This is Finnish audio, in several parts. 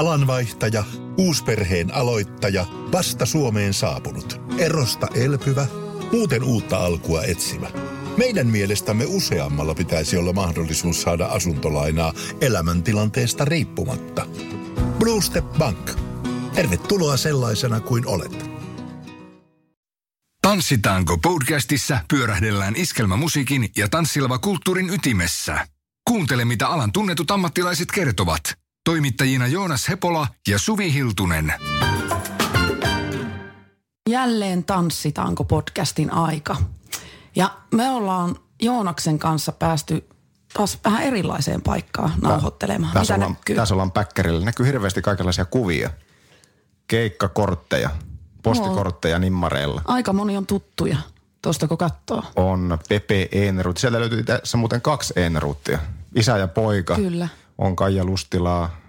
Alanvaihtaja, uusperheen aloittaja, vasta Suomeen saapunut, erosta elpyvä, muuten uutta alkua etsimä. Meidän mielestämme useammalla pitäisi olla mahdollisuus saada asuntolainaa elämäntilanteesta riippumatta. Blue Step Bank. Tervetuloa sellaisena kuin olet. Tanssitaanko podcastissa pyörähdellään iskelmämusiikin ja tanssilava kulttuurin ytimessä. Kuuntele, mitä alan tunnetut ammattilaiset kertovat. Toimittajina Joonas Hepola ja Suvi Hiltunen. Jälleen Tanssitaanko podcastin aika. Ja me ollaan Joonaksen kanssa päästy taas vähän erilaiseen paikkaan nauhoittelemaan. Tässä Mitä ollaan, näkyy? tässä ollaan päkkärillä. Näkyy hirveästi kaikenlaisia kuvia. Keikkakortteja, postikortteja nimmareilla. Aika moni on tuttuja, tuosta kun katsoo. On Pepe Eneruutti. Sieltä löytyy tässä muuten kaksi Eneruuttia. Isä ja poika. Kyllä. On Kaija Lustilaa,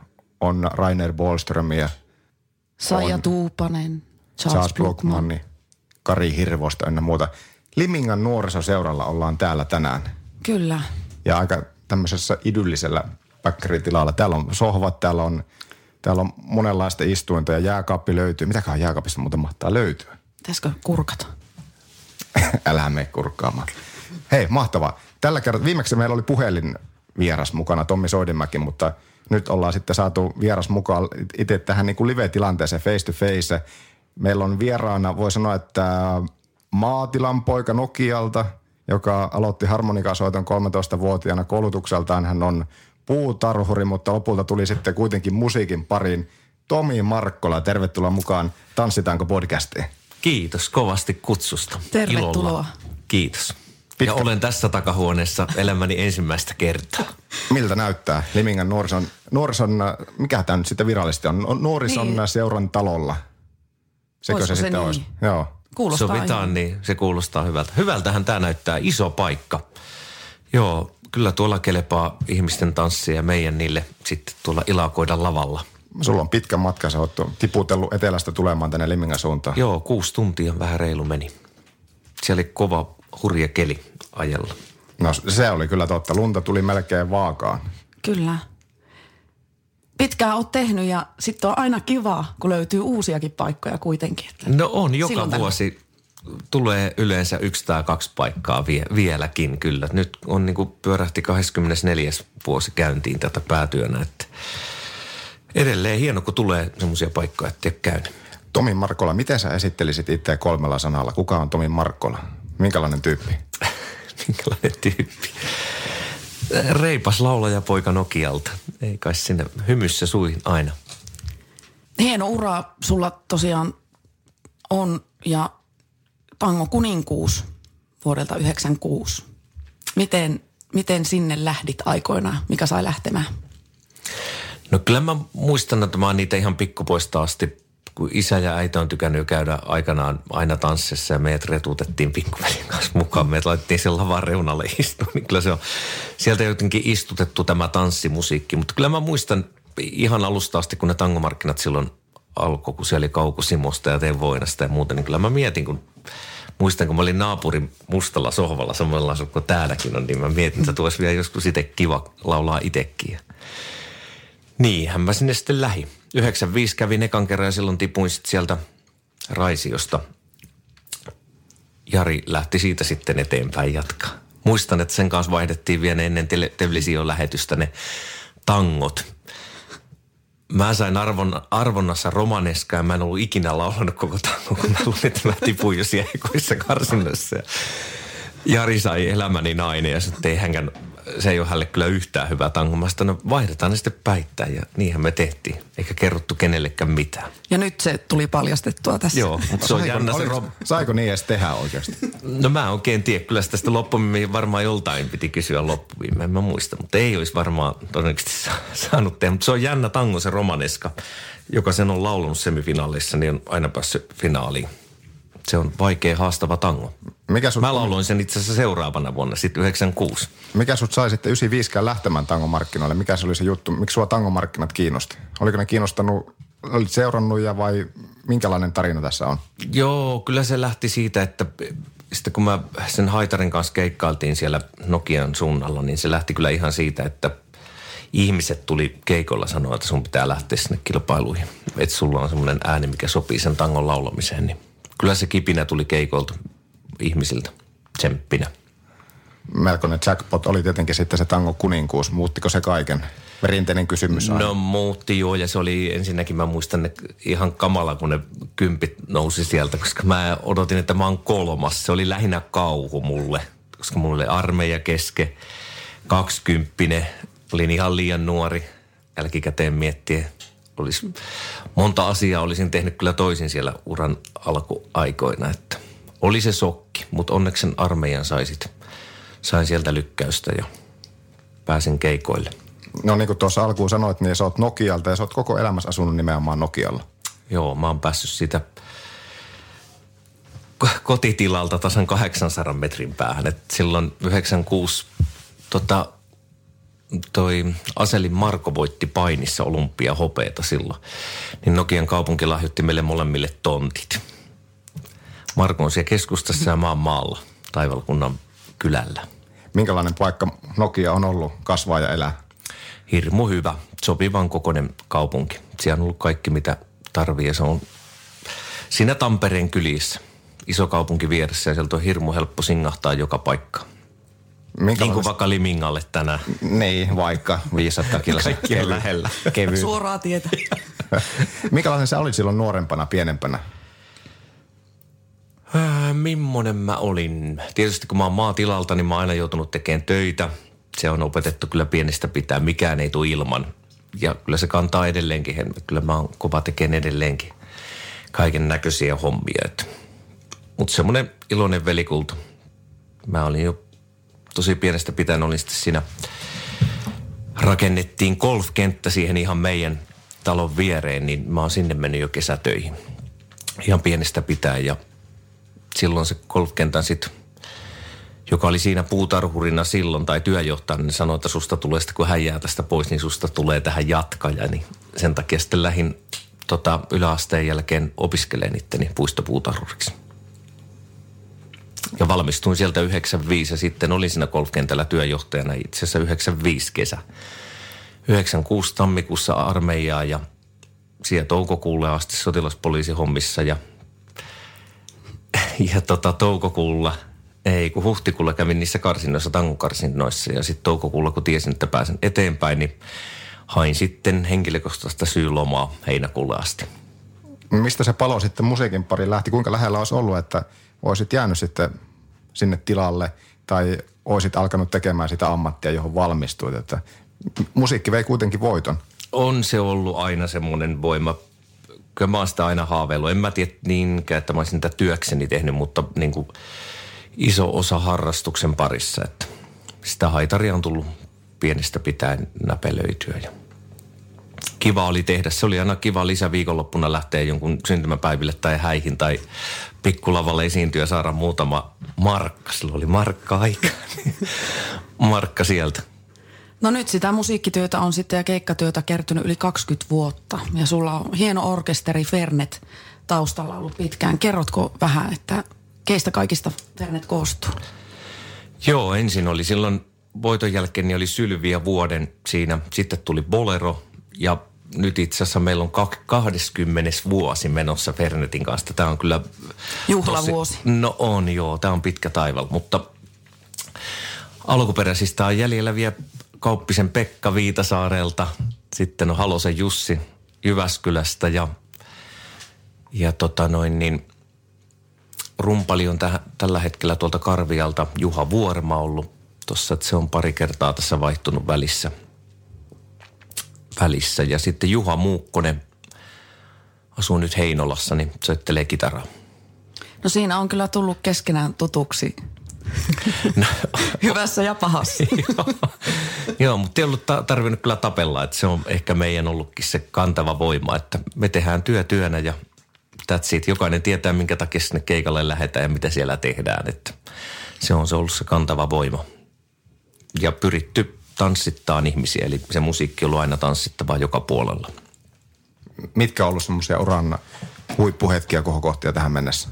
on Rainer Bolströmiä, Saija. Tuupanen, Charles, Charles Brookman. Brookmanni, Kari Hirvosta ynnä muuta. Limingan nuorisoseuralla ollaan täällä tänään. Kyllä. Ja aika tämmöisessä idyllisellä päkkäritilalla. Täällä on sohvat, täällä on, täällä on monenlaista istuinta ja jääkaappi löytyy. Mitäköhän jääkaapista muuten mahtaa löytyä? Pitäisikö kurkata? Älä mene kurkkaamaan. Hei, mahtavaa. Tällä kertaa, viimeksi meillä oli puhelin vieras mukana, Tommi Soidimäki, mutta nyt ollaan sitten saatu vieras mukaan itse tähän niin kuin live-tilanteeseen face to face. Meillä on vieraana, voi sanoa, että maatilan poika Nokialta, joka aloitti harmonikasoiton 13-vuotiaana koulutukseltaan. Hän on puutarhuri, mutta lopulta tuli sitten kuitenkin musiikin pariin. Tomi Markkola, tervetuloa mukaan Tanssitaanko podcastiin. Kiitos kovasti kutsusta. Tervetuloa. Ilolla. Kiitos. Pitkä- Ja olen tässä takahuoneessa elämäni ensimmäistä kertaa. Miltä näyttää Limingan nuorison, nuorison mikä tämä nyt sitten virallisesti on, No- nuorison Niin. niin. seuran talolla. Sekö Olisiko se, se sitten niin? olisi? Joo. Kuulostaa Sovitaan, ihan- niin se kuulostaa hyvältä. Hyvältähän tämä näyttää, iso paikka. Joo, kyllä tuolla kelepaa ihmisten tanssia ja meidän niille sitten tuolla ilakoida lavalla. Sulla on pitkä matka, sä oot tiputellut etelästä tulemaan tänne Limingan suuntaan. Joo, kuusi tuntia vähän reilu meni. Siellä oli kova hurja keli ajella. No se oli kyllä totta. Lunta tuli melkein vaakaan. Kyllä. Pitkään oot tehnyt ja sitten on aina kiva, kun löytyy uusiakin paikkoja kuitenkin. Että No on, joka vuosi tulee yleensä yksi tai kaksi paikkaa vie, vieläkin kyllä. Nyt on niin kuin pyörähti 24. vuosi käyntiin tätä päätyönä, että edelleen hieno, kun tulee semmoisia paikkoja, että ei ole käynyt. Tomi Markkola, miten sä esittelisit itseä kolmella sanalla? Kuka on Tomi Markkola? Minkälainen tyyppi? Minkälainen tyyppi. Reipas laulaja poika Nokialta. Ei kai sinne hymyssä suihin aina. hieno ura sulla tosiaan on ja Tango kuninkuus vuodelta 96. Miten, miten sinne lähdit aikoinaan? Mikä sai lähtemään? No kyllä mä muistan, että mä oon niitä ihan pikkupoista asti, kun isä ja äiti on tykännyt käydä aikanaan aina tanssissa ja meidät retuutettiin pikkuvelin kanssa mukaan. Me laitettiin sen lavan reunalle istumaan, niin kyllä se on sieltä jotenkin istutettu tämä tanssimusiikki. Mutta kyllä mä muistan ihan alusta asti, kun ne tangomarkkinat silloin alkoi, kun siellä oli Kauko Simosta ja Teen Voinasta ja muuta, niin kyllä mä mietin, kun muistan, kun mä olin naapurin mustalla sohvalla samalla kuin täälläkin on, niin mä mietin, että tuossa vielä joskus itse kiva laulaa itsekin. Niinhän mä sinne sitten lähi. 95 kävin ekan kerran ja silloin tipuin sit sieltä Raisiosta. Jari lähti siitä sitten eteenpäin jatkaa. Muistan, että sen kanssa vaihdettiin vielä ennen tele- television lähetystä ne tangot. Mä sain arvon, arvonnassa romaneskaa ja mä en ollut ikinä laulanut koko tango, kun mä luulin, että mä tipuin jo siellä karsinnassa. Ja Jari sai elämäni nainen ja sitten ei hänkään, se ei ole hänelle kyllä yhtään hyvää tango. Mä sanoin, no vaihdetaan ne sitten päittäin ja niinhän me tehtiin. Eikä kerrottu kenellekään mitään. Ja nyt se tuli paljastettua tässä. Joo, mutta se on jännä se oliko- Rob... Saiko niin edes tehdä oikeasti? No mä en oikein tiedä. Kyllä sitä sitten loppuviimein varmaan joltain piti kysyä loppuviimein. En mä muista, mutta ei olisi varmaan todennäköisesti sa- saanut tehdä. Mutta se on jännä tango se romaneska, joka sen on laulunut semifinaalissa, niin on aina päässyt finaaliin. Se on vaikea, haastava tango. Mikä sut, Mä lauloin sen itse asiassa seuraavana vuonna, sitten 96. mikä sut sai sitten 95 lähtemään tangomarkkinoille? Mikä se oli se juttu? Miksi sua tangomarkkinat kiinnosti? Oliko ne kiinnostanut, olit seurannut ja vai minkälainen tarina tässä on? Joo, kyllä se lähti siitä, että sitten kun mä sen Haitarin kanssa keikkailtiin siellä Nokian suunnalla, niin se lähti kyllä ihan siitä, että ihmiset tuli keikolla sanoa, että sun pitää lähteä sinne kilpailuihin. Että sulla on semmoinen ääni, mikä sopii sen tangon laulamiseen. Niin kyllä se kipinä tuli keikolta ihmisiltä tsemppinä. Melkoinen jackpot oli tietenkin sitten se tango kuninkuus. Muuttiko se kaiken? Perinteinen kysymys aina. No muutti joo ja se oli ensinnäkin mä muistan ne ihan kamala kun ne kympit nousi sieltä, koska mä odotin, että mä oon kolmas. Se oli lähinnä kauhu mulle, koska mulla oli armeija keske, kaksikymppinen, olin ihan liian nuori. Jälkikäteen miettiä, olisi monta asiaa olisin tehnyt kyllä toisin siellä uran alkuaikoina, että oli se sokki, mutta onneksi sen armeijan saisit. Sain sieltä lykkäystä ja pääsin keikoille. No niin kuin tuossa alkuun sanoit, niin sä oot Nokialta ja sä oot koko elämässä asunut nimenomaan Nokialla. Joo, mä oon päässyt siitä kotitilalta tasan 800 metrin päähän. Et silloin 96 tota, toi Aselin Marko voitti painissa olympia hopeeta silloin. Niin Nokian kaupunki lahjoitti meille molemmille tontit. Marko on siellä keskustassa ja oon maalla Taivalkunnan kylällä. Minkälainen paikka Nokia on ollut kasvaa ja elää? Hirmu hyvä, sopivan kokoinen kaupunki. Siellä on ollut kaikki mitä tarvii ja se on siinä Tampereen kylissä. Iso kaupunki vieressä ja sieltä on hirmu helppo singahtaa joka paikka. Niin kuin vaikka Limingalle tänään. Niin, vaikka 500 kilsaa. Kaikki on lähellä. Kevy. Suoraa tietä. Minkälainen sä olit silloin nuorempana, pienempänä? Äh, mimmonen mä olin? Tietysti kun mä oon maatilalta, niin mä oon aina joutunut tekemään töitä. Se on opetettu kyllä pienestä pitää. Mikään ei tule ilman. Ja kyllä se kantaa edelleenkin. Kyllä mä oon kova tekemään edelleenkin kaiken näköisiä hommia. Mutta semmoinen iloinen velikulta. Mä olin jo tosi pienestä pitäen, olin sitten siinä rakennettiin golfkenttä siihen ihan meidän talon viereen, niin mä oon sinne mennyt jo kesätöihin. Ihan pienestä pitäen ja silloin se golfkentän sitten, joka oli siinä puutarhurina silloin tai työjohtajana, niin sanoi, että susta tulee sitten, kun hän jää tästä pois, niin susta tulee tähän jatkaja. Niin sen takia sitten lähdin tota, yläasteen jälkeen opiskelemaan itteni puistopuutarhuriksi. Ja valmistuin sieltä 95 ja sitten olin siinä golfkentällä työjohtajana itse asiassa 95 kesä. 96 tammikuussa armeijaa ja siellä toukokuulle asti sotilaspoliisihommissa ja, ja tota, toukokuulla, ei kun huhtikuulla kävin niissä karsinnoissa, tangokarsinnoissa ja sitten toukokuulla kun tiesin, että pääsen eteenpäin, niin hain sitten henkilökohtaista syylomaa heinäkuulle asti. Mistä se palo sitten musiikin pari lähti? Kuinka lähellä olisi ollut, että olisit jäänyt sitten sinne tilalle tai olisit alkanut tekemään sitä ammattia, johon valmistuit? Että musiikki vei kuitenkin voiton. On se ollut aina semmoinen voima. Kyllä mä oon sitä aina haaveillut. En mä tiedä niinkään, että mä olisin tätä työkseni tehnyt, mutta niin kuin iso osa harrastuksen parissa. Että sitä haitaria on tullut pienestä pitäen näpelöityä ja kiva oli tehdä. Se oli aina kiva lisä viikonloppuna lähteä jonkun syntymäpäiville tai häihin tai pikkulavalle esiintyä saada muutama markka. Silloin oli markka aika. markka sieltä. No nyt sitä musiikkityötä on sitten ja keikkatyötä kertynyt yli 20 vuotta. Ja sulla on hieno orkesteri Fernet taustalla ollut pitkään. Kerrotko vähän, että keistä kaikista Fernet koostuu? Joo, ensin oli silloin voiton jälkeen niin oli Sylviä vuoden siinä. Sitten tuli Bolero ja nyt itse asiassa meillä on 20. vuosi menossa Fernetin kanssa. Tämä on kyllä... Juhlavuosi. Tosi, no on joo, tämä on pitkä taival, mutta alkuperäisistä on jäljellä vielä Kauppisen Pekka Viitasaarelta, sitten on Halosen Jussi Jyväskylästä ja, ja tota noin niin, rumpali on täh, tällä hetkellä tuolta Karvialta Juha Vuorma ollut tuossa, että se on pari kertaa tässä vaihtunut välissä – välissä. Ja sitten Juha Muukkonen asuu nyt Heinolassa, niin soittelee kitaraa. No siinä on kyllä tullut keskenään tutuksi. No. Hyvässä ja pahassa. joo, joo, mutta ei ollut tarvinnut kyllä tapella, että se on ehkä meidän ollutkin se kantava voima, että me tehdään työ työnä ja that's it. Jokainen tietää, minkä takia sinne keikalle lähdetään ja mitä siellä tehdään, että se on se ollut se kantava voima. Ja pyritty tanssittaa ihmisiä, eli se musiikki on ollut aina tanssittavaa joka puolella. Mitkä on ollut semmoisia uran huippuhetkiä kohokohtia tähän mennessä?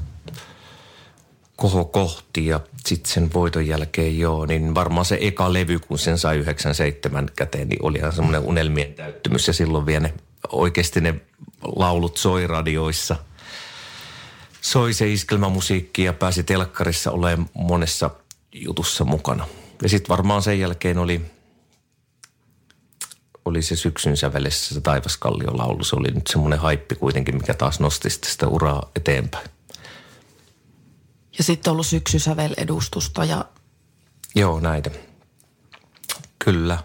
Koho kohti ja sitten sen voiton jälkeen joo, niin varmaan se eka levy, kun sen sai 97 käteen, niin olihan semmoinen unelmien täyttymys ja silloin vielä ne, oikeasti ne laulut soi radioissa. Soi se iskelmämusiikki ja pääsi telkkarissa olemaan monessa jutussa mukana. Ja sitten varmaan sen jälkeen oli, oli se syksyn sävelessä se Taivaskallion laulu. Se oli nyt semmoinen haippi kuitenkin, mikä taas nosti sitä uraa eteenpäin. Ja sitten ollut syksysävel-edustusta ja Joo, näitä. Kyllä.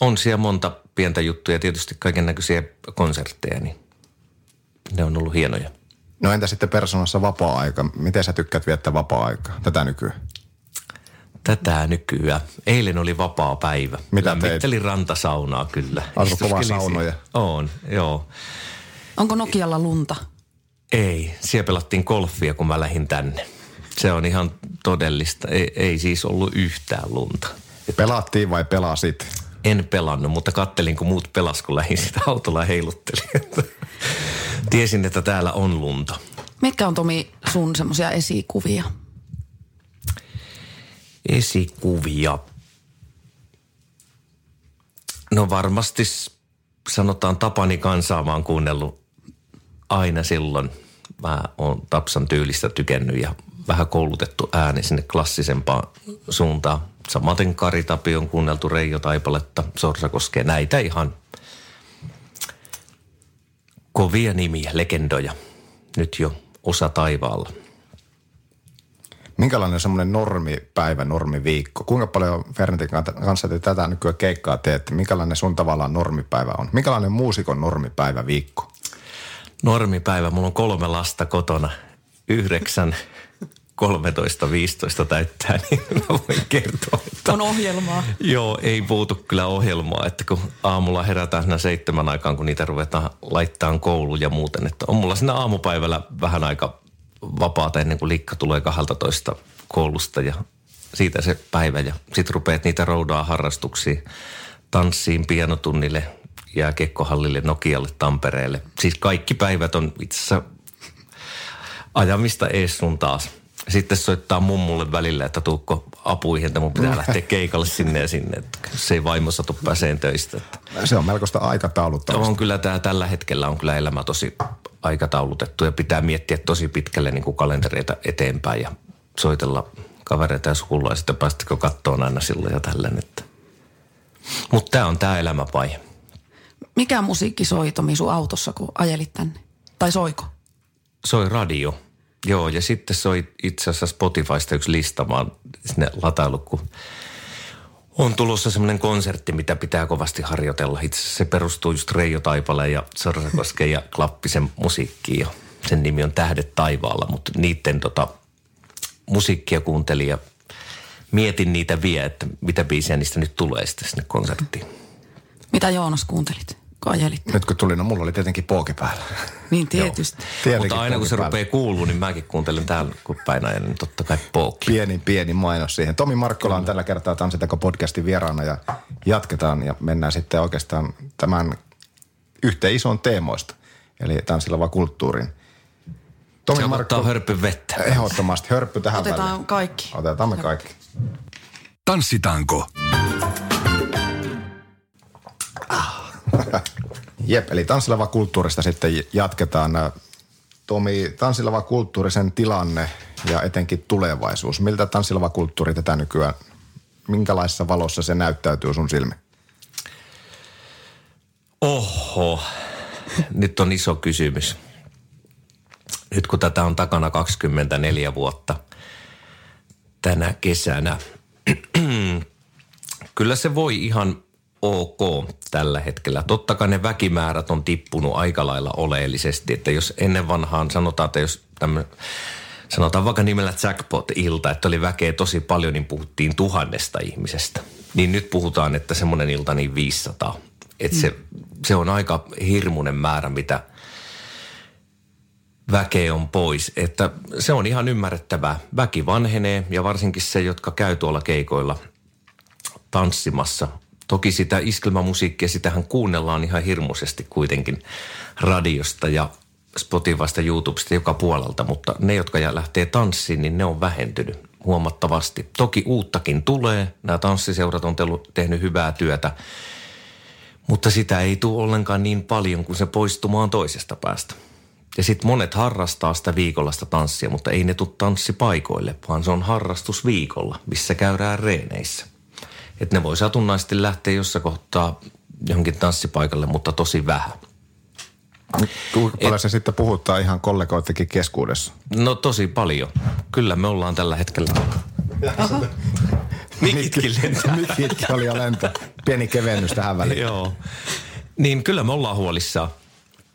On siellä monta pientä juttuja, tietysti kaiken näköisiä konsertteja, niin ne on ollut hienoja. No entä sitten persoonassa vapaa-aika? Miten sä tykkäät viettää vapaa-aikaa tätä nykyään? Tätä nykyään. Eilen oli vapaa päivä. Mitä Lämmittelin rantasaunaa kyllä. Asut kovaa saunoja? On, joo. onko Nokialla lunta? Ei, siellä pelattiin golfia, kun mä lähdin tänne. Se on ihan todellista. Ei, ei siis ollut yhtään lunta. Pelattiin vai pelasit? En pelannut, mutta kattelin, kun muut pelas, kun lähdin sitä autolla heiluttelin. Tiesin, että täällä on lunta. Mitkä on Tomi sun semmoisia esikuvia? Esikuvia. No varmasti sanotaan Tapani kansaa mä oon kuunnellut aina silloin. Mä oon Tapsan tyylistä tykännyt ja vähän koulutettu ääni sinne klassisempaan suuntaan. Samaten Kari Tapi on kuunneltu Reijo Taipaletta, Sorsa koskee näitä ihan kovia nimiä, legendoja. Nyt jo osa taivaalla. Minkälainen semmoinen normipäivä, normiviikko? Kuinka paljon Fernetin kanssa te tätä nykyään keikkaa teette? Minkälainen sun tavallaan normipäivä on? Minkälainen muusikon normipäivä viikko? Normipäivä, mulla on kolme lasta kotona. Yhdeksän, 13, 15 täyttää, niin mä voin kertoa, että... On ohjelmaa. Joo, ei puutu kyllä ohjelmaa, että kun aamulla herätään siinä seitsemän aikaan, kun niitä ruvetaan laittaa kouluun ja muuten. Että on mulla siinä aamupäivällä vähän aika vapaata ennen kuin likka tulee 12 koulusta ja siitä se päivä. Ja sit rupeat niitä roudaa harrastuksiin, tanssiin, pianotunnille, jääkiekkohallille, Nokialle, Tampereelle. Siis kaikki päivät on itse asiassa ajamista ees sun taas. Sitten soittaa mummulle välillä, että tuukko apuihin, että mun pitää lähteä keikalle sinne ja sinne. Että se ei vaimo satu pääseen töistä. Että Se on melkoista aikatauluttamista. on kyllä tämä tällä hetkellä on kyllä elämä tosi aikataulutettu ja pitää miettiä tosi pitkälle niin kuin kalentereita eteenpäin ja soitella kavereita ja sukulaisia, päästäkö kattoon aina silloin ja tälleen. Että. Mutta tämä on tämä elämävaihe. Mikä musiikki soi Tomi sun autossa, kun ajelit tänne? Tai soiko? Soi radio. Joo, ja sitten soi itse asiassa Spotifysta yksi lista. Oon sinne latailu, kun on tulossa semmoinen konsertti, mitä pitää kovasti harjoitella. Itse asiassa se perustuu just Reijo Taipaleen ja Sorsakosken ja Klappisen musiikkiin. Ja sen nimi on Tähdet taivaalla, mutta niiden tota, musiikkia kuuntelin ja mietin niitä vie, että mitä biisejä niistä nyt tulee sitten sinne konserttiin. Mitä Joonas kuuntelit, kun ajelit? Nyt kun tuli, no mulla oli tietenkin pooki päällä. Niin tietysti. Mutta aina kun se pooki päällä. rupeaa kuuluu, niin mäkin kuuntelen täällä, kun päin ajan, niin totta kai pookki. Pieni, pieni mainos siihen. Tomi Markkola on tällä kertaa Tanssitako podcastin vieraana ja jatketaan ja mennään sitten oikeastaan tämän yhteen isoon teemoista, eli tanssilava kulttuurin. Tomi Se ottaa hörpyn vettä. Ehdottomasti. Hörppy tähän Otetaan väliin. kaikki. Otetaan me kaikki. Tanssitaanko? Jep, eli tanssilava kulttuurista sitten jatketaan. Tomi, tanssilava kulttuuri, sen tilanne ja etenkin tulevaisuus. Miltä tanssilava kulttuuri tätä nykyään, minkälaisessa valossa se näyttäytyy sun silmin? Oho, nyt on iso kysymys. Nyt kun tätä on takana 24 vuotta tänä kesänä, kyllä se voi ihan ok tällä hetkellä. Totta kai ne väkimäärät on tippunut aika lailla oleellisesti, että jos ennen vanhaan sanotaan, että jos tämmö, sanotaan vaikka nimellä jackpot-ilta, että oli väkeä tosi paljon, niin puhuttiin tuhannesta ihmisestä. Niin nyt puhutaan, että semmoinen ilta niin 500. Että se, se on aika hirmuinen määrä, mitä väkeä on pois. Että se on ihan ymmärrettävää. Väki vanhenee ja varsinkin se, jotka käy tuolla keikoilla tanssimassa. Toki sitä iskelmämusiikkia, sitähän kuunnellaan ihan hirmuisesti kuitenkin radiosta ja Spotifysta, YouTubesta, joka puolelta, mutta ne, jotka lähtee tanssiin, niin ne on vähentynyt huomattavasti. Toki uuttakin tulee, nämä tanssiseurat on tehnyt hyvää työtä, mutta sitä ei tule ollenkaan niin paljon kuin se poistumaan toisesta päästä. Ja sitten monet harrastaa sitä viikollasta tanssia, mutta ei ne tule tanssipaikoille, vaan se on harrastus viikolla, missä käydään reeneissä. Että ne voi satunnaisesti lähteä jossain kohtaa johonkin tanssipaikalle, mutta tosi vähän. Kuinka paljon se sitten puhuttaa ihan kollegoittekin keskuudessa? No tosi paljon. Kyllä me ollaan tällä hetkellä. Mikitkin lentää. Mikitkin oli jo lento. Pieni kevennys tähän väliin. Joo. Niin kyllä me ollaan huolissaan.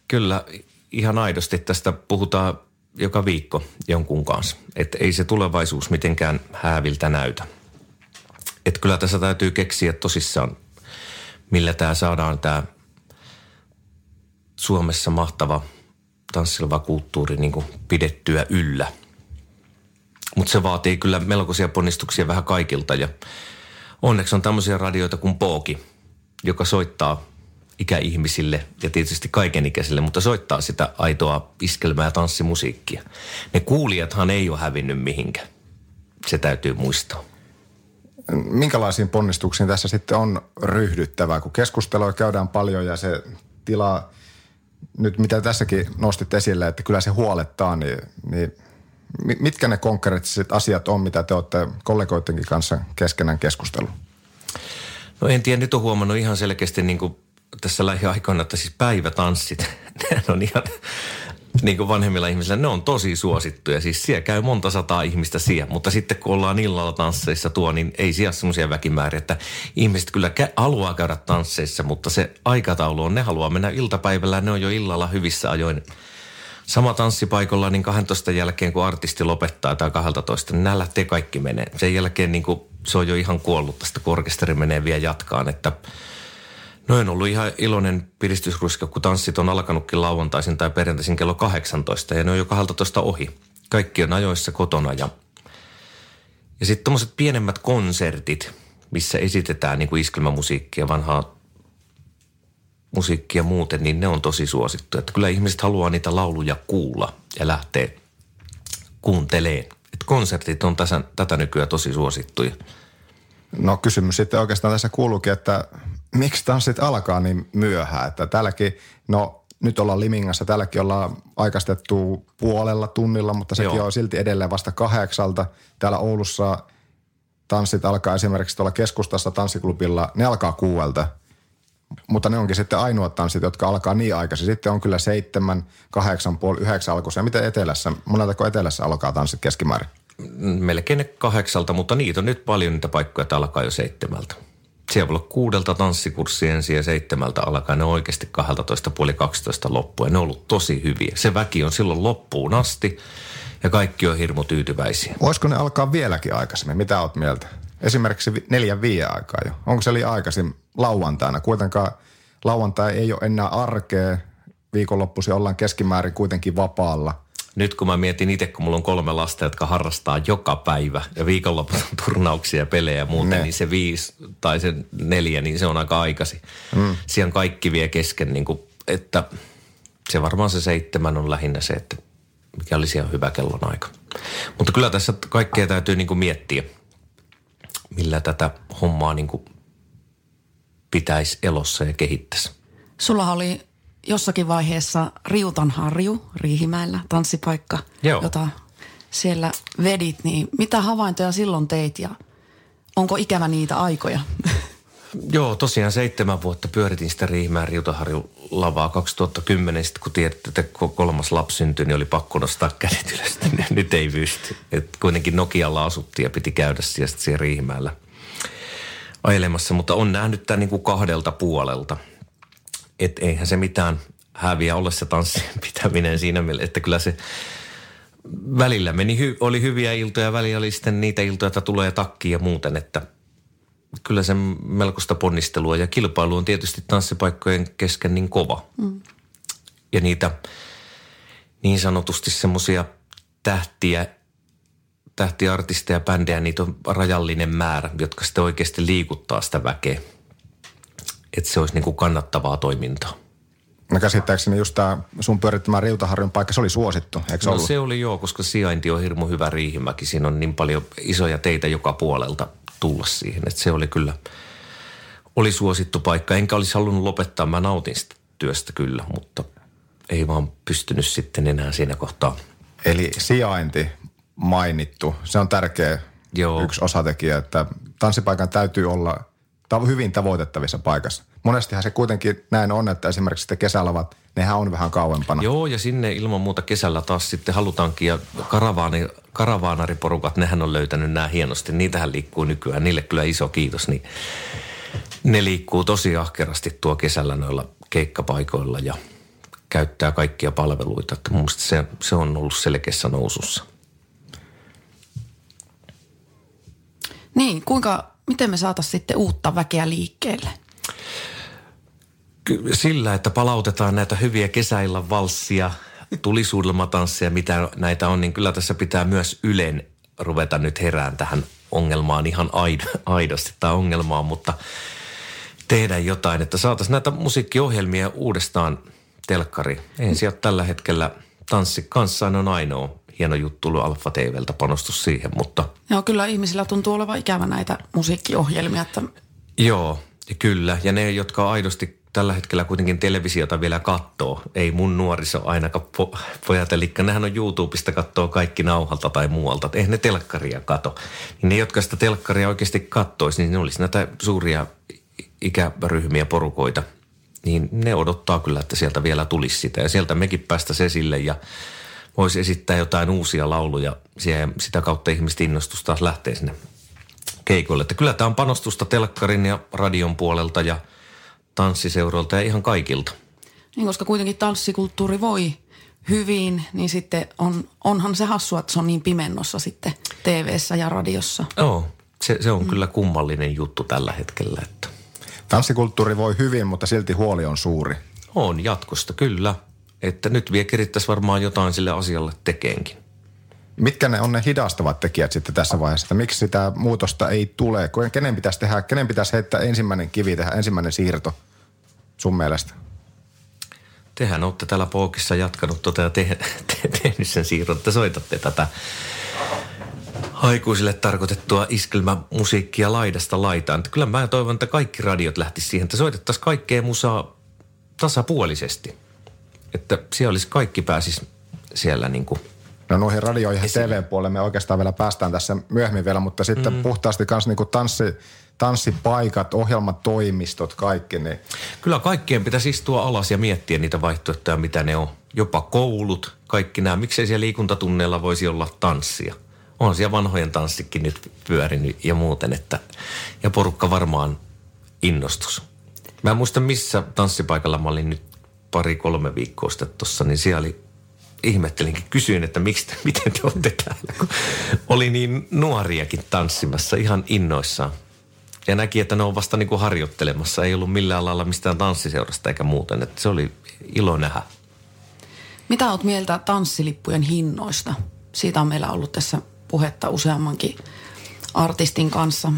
Kyllä ihan aidosti tästä puhutaan joka viikko jonkun kanssa. Että ei se tulevaisuus mitenkään hääviltä näytä. Että kyllä tässä täytyy keksiä tosissaan, millä tämä saadaan tämä Suomessa mahtava tanssilva kulttuuri niin kuin pidettyä yllä. Mutta se vaatii kyllä melkoisia ponnistuksia vähän kaikilta ja onneksi on tämmöisiä radioita kuin Pooki, joka soittaa ikäihmisille ja tietysti kaikenikäisille, mutta soittaa sitä aitoa iskelmää ja tanssimusiikkia. Ne kuulijathan ei ole hävinnyt mihinkään. Se täytyy muistaa. Minkälaisiin ponnistuksiin tässä sitten on ryhdyttävää, kun keskustelua käydään paljon ja se tila, nyt mitä tässäkin nostit esille, että kyllä se huolettaa, niin, niin mitkä ne konkreettiset asiat on, mitä te olette kollegoidenkin kanssa keskenään keskustellut? No en tiedä, nyt on huomannut ihan selkeästi niin kuin tässä lähiaikoina, että siis päivätanssit, ne on ihan niin kuin vanhemmilla ihmisillä, ne on tosi suosittuja. Siis siellä käy monta sataa ihmistä siellä, mutta sitten kun ollaan illalla tansseissa tuo, niin ei siellä semmoisia väkimääriä, että ihmiset kyllä kä- haluaa käydä tansseissa, mutta se aikataulu on, ne haluaa mennä iltapäivällä, ne on jo illalla hyvissä ajoin sama tanssipaikalla niin 12 jälkeen, kun artisti lopettaa tai 12, niin nämä lähtee kaikki menee. Sen jälkeen niin kuin, se on jo ihan kuollut tästä, kun orkesteri menee vielä jatkaan, että – No en ollut ihan iloinen piristysruiska, kun tanssit on alkanutkin lauantaisin tai perjantaisin kello 18 ja ne on jo 12 ohi. Kaikki on ajoissa kotona ja, ja sitten tuommoiset pienemmät konsertit, missä esitetään niin kuin iskelmämusiikkia, vanhaa musiikkia muuten, niin ne on tosi suosittu. Että kyllä ihmiset haluaa niitä lauluja kuulla ja lähtee kuunteleen. Että konsertit on tässä, tätä nykyään tosi suosittuja. No kysymys sitten oikeastaan tässä kuuluukin, että miksi tanssit alkaa niin myöhään? Että täälläkin, no nyt ollaan Limingassa, täälläkin ollaan aikaistettu puolella tunnilla, mutta sekin Joo. on silti edelleen vasta kahdeksalta. Täällä Oulussa tanssit alkaa esimerkiksi tuolla keskustassa tanssiklubilla, ne alkaa kuuelta. Mutta ne onkin sitten ainoat tanssit, jotka alkaa niin aikaisin. Sitten on kyllä seitsemän, kahdeksan, puoli, yhdeksän alkuisen. Miten etelässä, moneltako etelässä alkaa tanssit keskimäärin? Melkein ne kahdeksalta, mutta niitä on nyt paljon niitä paikkoja, että alkaa jo seitsemältä siellä voi olla kuudelta tanssikurssi ensin ja seitsemältä alkaa. Ne on oikeasti 12 puoli 12 loppua. Ne on ollut tosi hyviä. Se väki on silloin loppuun asti ja kaikki on hirmu tyytyväisiä. Voisiko ne alkaa vieläkin aikaisemmin? Mitä oot mieltä? Esimerkiksi neljän viiden aikaa jo. Onko se liian aikaisin lauantaina? Kuitenkaan lauantai ei ole enää arkea. Viikonloppuisin ollaan keskimäärin kuitenkin vapaalla – nyt kun mä mietin itse, kun mulla on kolme lasta, jotka harrastaa joka päivä ja viikonloput on turnauksia ja pelejä ja muuten, ne. niin se viisi tai se neljä, niin se on aika aikasi. Mm. Siihen kaikki vie kesken, niin kuin, että se varmaan se seitsemän on lähinnä se, että mikä olisi ihan hyvä kellon aika. Mutta kyllä tässä kaikkea täytyy niin kuin miettiä, millä tätä hommaa niin kuin pitäisi elossa ja kehittäisi. Sulla oli jossakin vaiheessa Riutanharju Riihimäellä, tanssipaikka, Joo. jota siellä vedit, niin mitä havaintoja silloin teit ja onko ikävä niitä aikoja? Joo, tosiaan seitsemän vuotta pyöritin sitä Riihimäen Riutaharju lavaa 2010. Sitten kun tiedät, että kolmas lapsi syntyi, niin oli pakko nostaa kädet ylös. Nyt ei pysty. Et kuitenkin Nokialla asuttiin ja piti käydä siellä, siellä Riihimäellä ajelemassa. Mutta on nähnyt tämän niin kuin kahdelta puolelta – että eihän se mitään häviä ole se tanssin pitäminen siinä mielessä, että kyllä se välillä meni, hy, oli hyviä iltoja, välillä oli sitten niitä iltoja, että tulee takki ja muuten, että kyllä se melkoista ponnistelua ja kilpailu on tietysti tanssipaikkojen kesken niin kova. Mm. Ja niitä niin sanotusti semmoisia tähtiä, tähtiartisteja, bändejä, niitä on rajallinen määrä, jotka sitten oikeasti liikuttaa sitä väkeä että se olisi niin kuin kannattavaa toimintaa. No käsittääkseni just tämä sun pyörittämä Riutaharjun paikka, se oli suosittu, eikö No ollut? se oli joo, koska sijainti on hirmu hyvä Riihimäki. Siinä on niin paljon isoja teitä joka puolelta tulla siihen, että se oli kyllä, oli suosittu paikka. Enkä olisi halunnut lopettaa, mä nautin sitä työstä kyllä, mutta ei vaan pystynyt sitten enää siinä kohtaa. Eli sijainti mainittu, se on tärkeä Joo. yksi osatekijä, että tanssipaikan täytyy olla tav- hyvin tavoitettavissa paikassa. Monestihan se kuitenkin näin on, että esimerkiksi sitten kesälavat, nehän on vähän kauempana. Joo, ja sinne ilman muuta kesällä taas sitten halutaankin, ja karavaani, karavaanariporukat, nehän on löytänyt nämä hienosti. Niitähän liikkuu nykyään, niille kyllä iso kiitos. Niin ne liikkuu tosi ahkerasti tuo kesällä noilla keikkapaikoilla ja käyttää kaikkia palveluita. Että mun se, se on ollut selkeässä nousussa. Niin, kuinka, miten me saataisiin sitten uutta väkeä liikkeelle? Sillä, että palautetaan näitä hyviä kesäillan valssia, tulisuudelmatansseja, mitä näitä on, niin kyllä tässä pitää myös Ylen ruveta nyt herään tähän ongelmaan ihan aid- aidosti tai ongelmaan, mutta tehdä jotain, että saataisiin näitä musiikkiohjelmia uudestaan telkkari. Sieltä tällä hetkellä tanssi kanssaan on ainoa hieno juttu ollut Alfa TVltä panostus siihen, mutta Joo, kyllä ihmisillä tuntuu olevan ikävä näitä musiikkiohjelmia, että Joo, ja kyllä. Ja ne, jotka aidosti tällä hetkellä kuitenkin televisiota vielä kattoo, ei mun nuoriso ainakaan po- pojat, eli nehän on YouTubesta kattoo kaikki nauhalta tai muualta, että eihän ne telkkaria kato. Niin ne, jotka sitä telkkaria oikeasti kattoisi, niin ne olisi näitä suuria ikäryhmiä, porukoita, niin ne odottaa kyllä, että sieltä vielä tulisi sitä. Ja sieltä mekin päästä esille ja voisi esittää jotain uusia lauluja. Siellä, sitä kautta ihmiset innostus taas lähtee sinne keikoille. Että kyllä tämä on panostusta telkkarin ja radion puolelta ja tanssiseuroilta ja ihan kaikilta. niin koska kuitenkin tanssikulttuuri voi hyvin, niin sitten on, onhan se hassua, että se on niin pimennossa sitten tv ja radiossa. Joo, se, se on mm. kyllä kummallinen juttu tällä hetkellä, että Tanssikulttuuri voi hyvin, mutta silti huoli on suuri. on jatkosta kyllä. Että nyt vielä kerittäisi varmaan jotain sille asialle tekeenkin. Mitkä ne on ne hidastavat tekijät sitten tässä vaiheessa, että miksi sitä muutosta ei tule? Kenen pitäisi tehdä, kenen pitäisi heittää ensimmäinen kivi, tehdä ensimmäinen siirto sun mielestä? Tehän olette täällä Pookissa jatkanut tota ja te, te, tehnyt sen siirron, että soitatte tätä aikuisille tarkoitettua iskelmämusiikkia laidasta laitaan. Kyllä mä toivon, että kaikki radiot lähtis siihen, että soitettaisiin kaikkea musaa tasapuolisesti. Että siellä olisi kaikki pääsis siellä niin kuin No noihin radioihin ja TV-puolelle me oikeastaan vielä päästään tässä myöhemmin vielä, mutta sitten mm. puhtaasti kanssa niinku tanssi, tanssipaikat, ohjelmatoimistot, kaikki, niin Kyllä kaikkien pitäisi istua alas ja miettiä niitä vaihtoehtoja, mitä ne on. Jopa koulut, kaikki nämä. Miksei siellä liikuntatunneilla voisi olla tanssia? On siellä vanhojen tanssikin nyt pyörinyt ja muuten, että ja porukka varmaan innostus. Mä en muista missä tanssipaikalla mä olin nyt pari-kolme viikkoa sitten tuossa, niin siellä oli, ihmettelinkin, kysyin, että miksi te, miten te olette täällä, kun oli niin nuoriakin tanssimassa ihan innoissaan. Ja näki, että ne on vasta niin kuin harjoittelemassa. Ei ollut millään lailla mistään tanssiseurasta eikä muuten. Että se oli ilo nähdä. Mitä oot mieltä tanssilippujen hinnoista? Siitä on meillä ollut tässä puhetta useammankin artistin kanssa.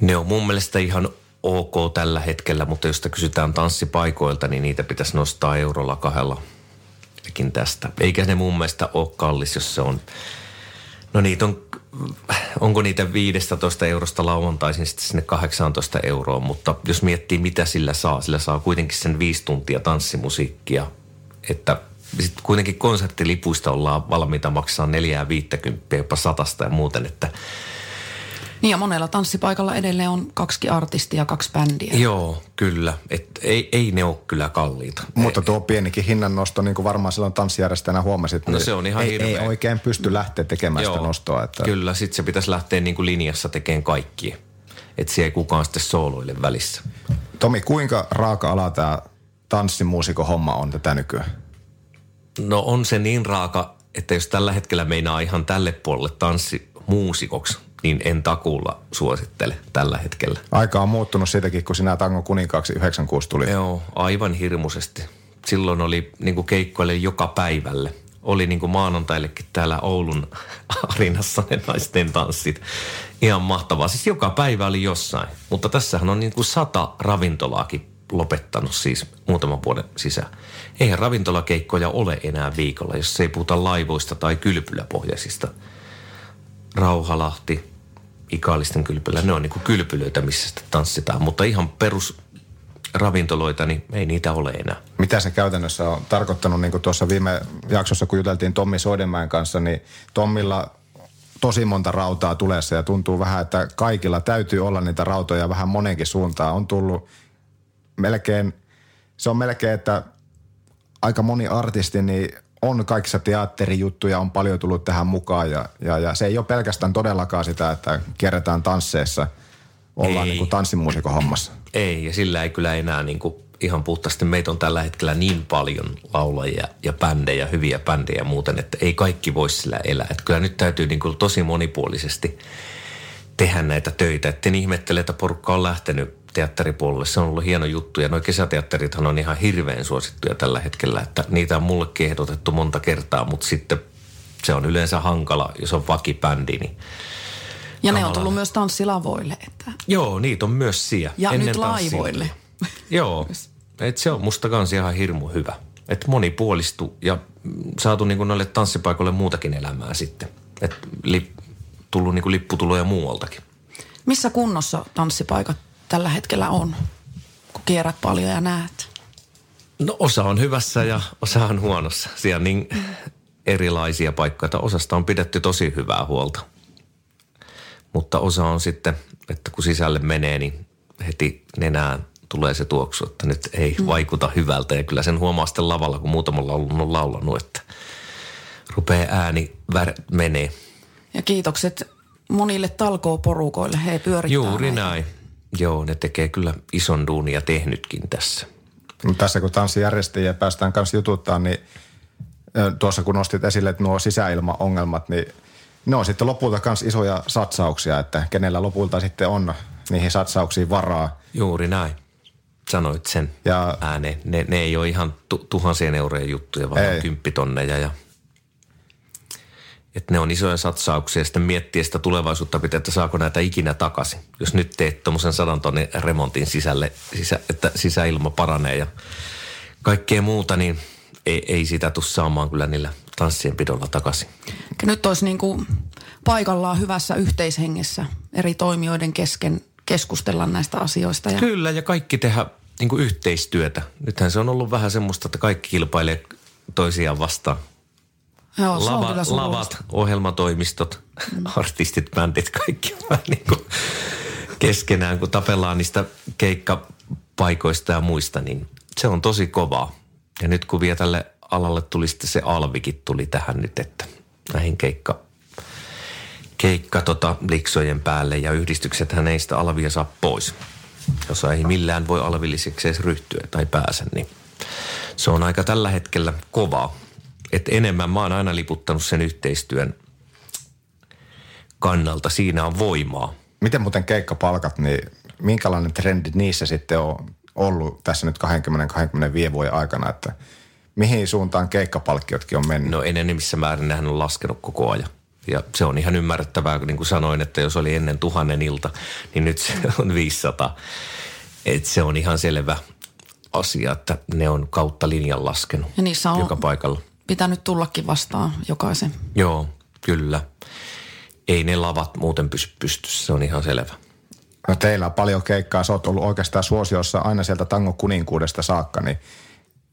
Ne on mun mielestä ihan ok tällä hetkellä, mutta jos kysytään tanssipaikoilta, niin niitä pitäisi nostaa eurolla kahdella tästä. Eikä ne mun mielestä ole kallis, jos se on... No niitä on, onko niitä 15 eurosta lauantaisin sitten sinne 18 euroa, mutta jos miettii mitä sillä saa, sillä saa kuitenkin sen viisi tuntia tanssimusiikkia, että sitten kuitenkin konserttilipuista ollaan valmiita maksaa 4 50 jopa satasta ja muuten, että Niin ja monella tanssipaikalla edelleen on kaksi artistia, kaksi bändiä. Joo, kyllä. Et ei, ei ne ole kyllä kalliita. Mutta tuo pienikin hinnannosto, niin kuin varmaan silloin tanssijärjestäjänä huomasit, No niin se on ihan ei, hirveä. ei oikein pysty lähteä tekemään sitä nostoa. Että Kyllä, sitten se pitäisi lähteä niin kuin linjassa tekemään kaikki. Että siellä ei kukaan sitten sooloille välissä. Tomi, kuinka raaka-ala tämä tanssimuusikon homma on tätä nykyään? No on se niin raaka, että jos tällä hetkellä meinaa ihan tälle puolelle tanssimuusikoksi, niin en takuulla suosittele tällä hetkellä. Aika on muuttunut siitäkin, kun sinä Tango kuninkaaksi 96 tuli. Joo, aivan hirmuisesti. Silloin oli niin kuin keikkoille joka päivälle. Oli niin kuin maanantaillekin täällä Oulun arinassa ne naisten tanssit. Ihan mahtavaa. Siis joka päivä oli jossain. Mutta tässähän on niin kuin sata ravintolaakin lopettanut siis muutaman vuoden sisään. Eihän ravintolakeikkoja ole enää viikolla, jos ei puhuta laivoista tai kylpyläpohjaisista. Rauhalahti, Ikaalisten kylpylä, ne on niin kylpylöitä, missä sitten tanssitaan. Mutta ihan perus ravintoloita, niin ei niitä ole enää. Mitä se käytännössä on tarkoittanut, niin kuin tuossa viime jaksossa, kun juteltiin Tommi Soidenmäen kanssa, niin Tommilla tosi monta rautaa tulessa ja tuntuu vähän, että kaikilla täytyy olla niitä rautoja vähän monenkin suuntaan. On tullut melkein, se on melkein, että aika moni artisti niin on kaikissa teatterijuttuja, on paljon tullut tähän mukaan ja, ja, ja se ei ole pelkästään todellakaan sitä, että kierretään tansseissa, ollaan niin kuin tanssimuusikon hommassa. Ei, ja sillä ei kyllä enää niin kuin ihan puhtaasti. Meitä on tällä hetkellä niin paljon laulajia ja bändejä, hyviä bändejä muuten, että ei kaikki voi sillä elää. Että kyllä nyt täytyy niin kuin tosi monipuolisesti tehdä näitä töitä. Etten ihmettele, että porukka on lähtenyt teatteripuolelle. Se on ollut hieno juttu ja nuo kesäteatterithan on ihan hirveän suosittuja tällä hetkellä. Että niitä on mullekin ehdotettu monta kertaa, mutta sitten se on yleensä hankala, jos on vakibändi, niin ja ne on tullut myös tanssilavoille. Että... Joo, niitä on myös siellä. Ja ennen nyt laivoille. Joo, et se on musta kans ihan hirmu hyvä. Että monipuolistu ja saatu niinku noille tanssipaikoille muutakin elämää sitten. Että li, tullut niinku lipputuloja muualtakin. Missä kunnossa tanssipaikat tällä hetkellä on, kun kierrät paljon ja näet? No osa on hyvässä ja osa on huonossa. Siellä on niin erilaisia paikkoja. Osasta on pidetty tosi hyvää huolta. Mutta osa on sitten, että kun sisälle menee, niin heti nenään tulee se tuoksu, että nyt ei mm. vaikuta hyvältä. Ja kyllä sen huomaa sitten lavalla, kun muutamalla on laulanut, että rupeaa ääni vär- menee. Ja kiitokset monille talkooporukoille, he pyörittää Juuri näin. Joo, ne tekee kyllä ison duunia tehnytkin tässä. No, tässä kun tanssijärjestäjiä päästään kanssa jututtaa, niin tuossa kun nostit esille että nuo sisäilmaongelmat, niin ne on sitten lopulta myös isoja satsauksia, että kenellä lopulta sitten on niihin satsauksiin varaa. Juuri näin. Sanoit sen ja, ääneen. Ne, ne ei ole ihan tu, tuhansien eurojen juttuja, vaan ei. kymppitonneja ja että ne on isoja satsauksia ja sitten miettiä sitä tulevaisuutta pitää, että saako näitä ikinä takaisin. Jos nyt teet tuommoisen sadan tonnin remontin sisälle, sisä, että sisäilma paranee ja kaikkea muuta, niin ei, ei sitä tule saamaan kyllä niillä tanssien pidolla takaisin. Nyt olisi niin kuin paikallaan hyvässä yhteishengessä eri toimijoiden kesken keskustella näistä asioista. Ja... Kyllä, ja kaikki tehdä niin kuin yhteistyötä. Nythän se on ollut vähän semmoista, että kaikki kilpailee toisiaan vastaan. Joo, Lava, lavat, ohjelmatoimistot, mm. artistit, bändit, kaikki on vähän niin kuin keskenään, kun tapellaan niistä keikkapaikoista ja muista, niin se on tosi kovaa. Ja nyt kun vielä tälle alalle tuli sitten se alvikin tuli tähän nyt, että näihin keikka, keikka tota, liksojen päälle ja yhdistyksethän ei sitä alvia saa pois. Jos ei millään voi alvilliseksi edes ryhtyä tai pääse, niin se on aika tällä hetkellä kovaa. Että enemmän mä oon aina liputtanut sen yhteistyön kannalta. Siinä on voimaa. Miten muuten keikkapalkat, niin minkälainen trendi niissä sitten on ollut tässä nyt 20-25 vuoden aikana, että – mihin suuntaan keikkapalkkiotkin on mennyt? No enemmissä määrin nehän on laskenut koko ajan. Ja se on ihan ymmärrettävää, niin kuin sanoin, että jos oli ennen tuhannen ilta, niin nyt se on 500. Et se on ihan selvä asia, että ne on kautta linjan laskenut ja niissä on joka paikalla. Pitänyt tullakin vastaan jokaisen. Joo, kyllä. Ei ne lavat muuten pysy pystyssä, se on ihan selvä. No teillä on paljon keikkaa, sä oot ollut oikeastaan suosiossa aina sieltä tango kuninkuudesta saakka, niin –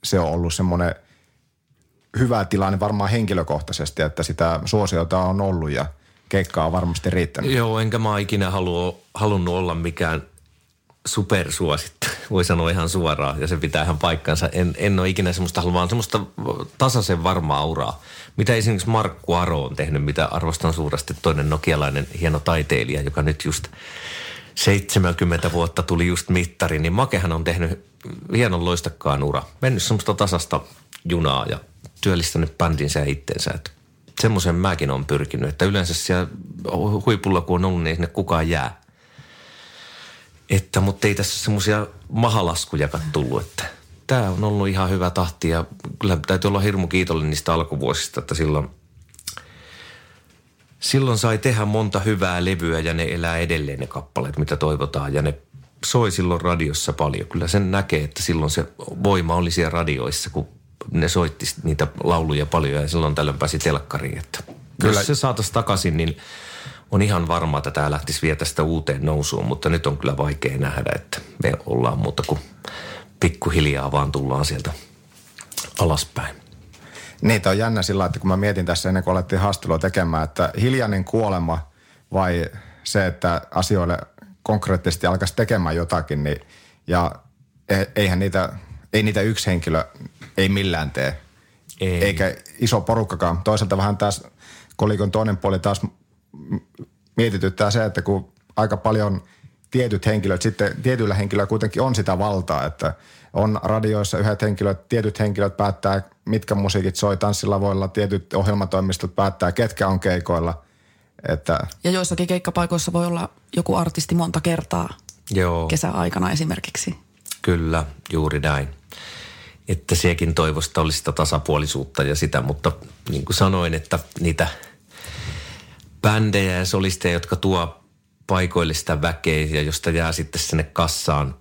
se on ollut semmoinen hyvä tilanne varmaan henkilökohtaisesti, että sitä suosiota on ollut ja keikkaa on varmasti riittänyt. Joo, enkä mä ikinä halua, halunnut olla mikään supersuosittu, voi sanoa ihan suoraan, ja se pitää ihan paikkansa. En, en ole ikinä semmoista halunnut, vaan semmoista tasaisen varmaa uraa. Mitä esimerkiksi Markku Aro on tehnyt, mitä arvostan suuresti, toinen nokialainen hieno taiteilija, joka nyt just 70 vuotta tuli just mittari, niin Makehan on tehnyt hienon loistakkaan ura. Mennyt semmoista tasasta junaa ja työllistänyt bändinsä ja itteensä. Että semmoisen mäkin on pyrkinyt, että yleensä siellä huipulla kun on ollut, niin sinne kukaan jää. Että, mutta ei tässä semmoisia mahalaskujakaan tullut, että tämä on ollut ihan hyvä tahti ja kyllä täytyy olla hirmu kiitollinen niistä alkuvuosista, että silloin, silloin sai tehdä monta hyvää levyä ja ne elää edelleen ne kappaleet, mitä toivotaan ja ne soi silloin radiossa paljon. Kyllä sen näkee, että silloin se voima oli siellä radioissa, kun ne soitti niitä lauluja paljon ja silloin tällöin pääsi telkkariin. Että Kyllä. Jos se saataisiin takaisin, niin on ihan varma, että tämä lähtisi vielä tästä uuteen nousuun, mutta nyt on kyllä vaikea nähdä, että me ollaan muuta kuin pikkuhiljaa vaan tullaan sieltä alaspäin. Niin, on jännä sillä, että kun mä mietin tässä ennen kuin alettiin haastelua tekemään, että hiljainen kuolema vai se, että asioille konkreettisesti alkaisi tekemään jotakin, niin, ja e, eihän niitä, ei niitä yksi henkilö ei millään tee. Ei. Eikä iso porukkakaan. Toisaalta vähän taas kolikon toinen puoli taas mietityttää se, että kun aika paljon tietyt henkilöt, sitten tietyillä henkilöillä kuitenkin on sitä valtaa, että on radioissa yhdet henkilöt, tietyt henkilöt päättää, mitkä musiikit soi tanssilavoilla, tietyt ohjelmatoimistot päättää, ketkä on keikoilla. Että... Ja joissakin keikkapaikoissa voi olla joku artisti monta kertaa Joo. kesäaikana esimerkiksi. Kyllä, juuri näin. Että sekin toivosta olisi sitä tasapuolisuutta ja sitä, mutta niin kuin sanoin, että niitä – bändejä ja solisteja, jotka tuo paikoille sitä väkeä ja josta jää sitten sinne kassaan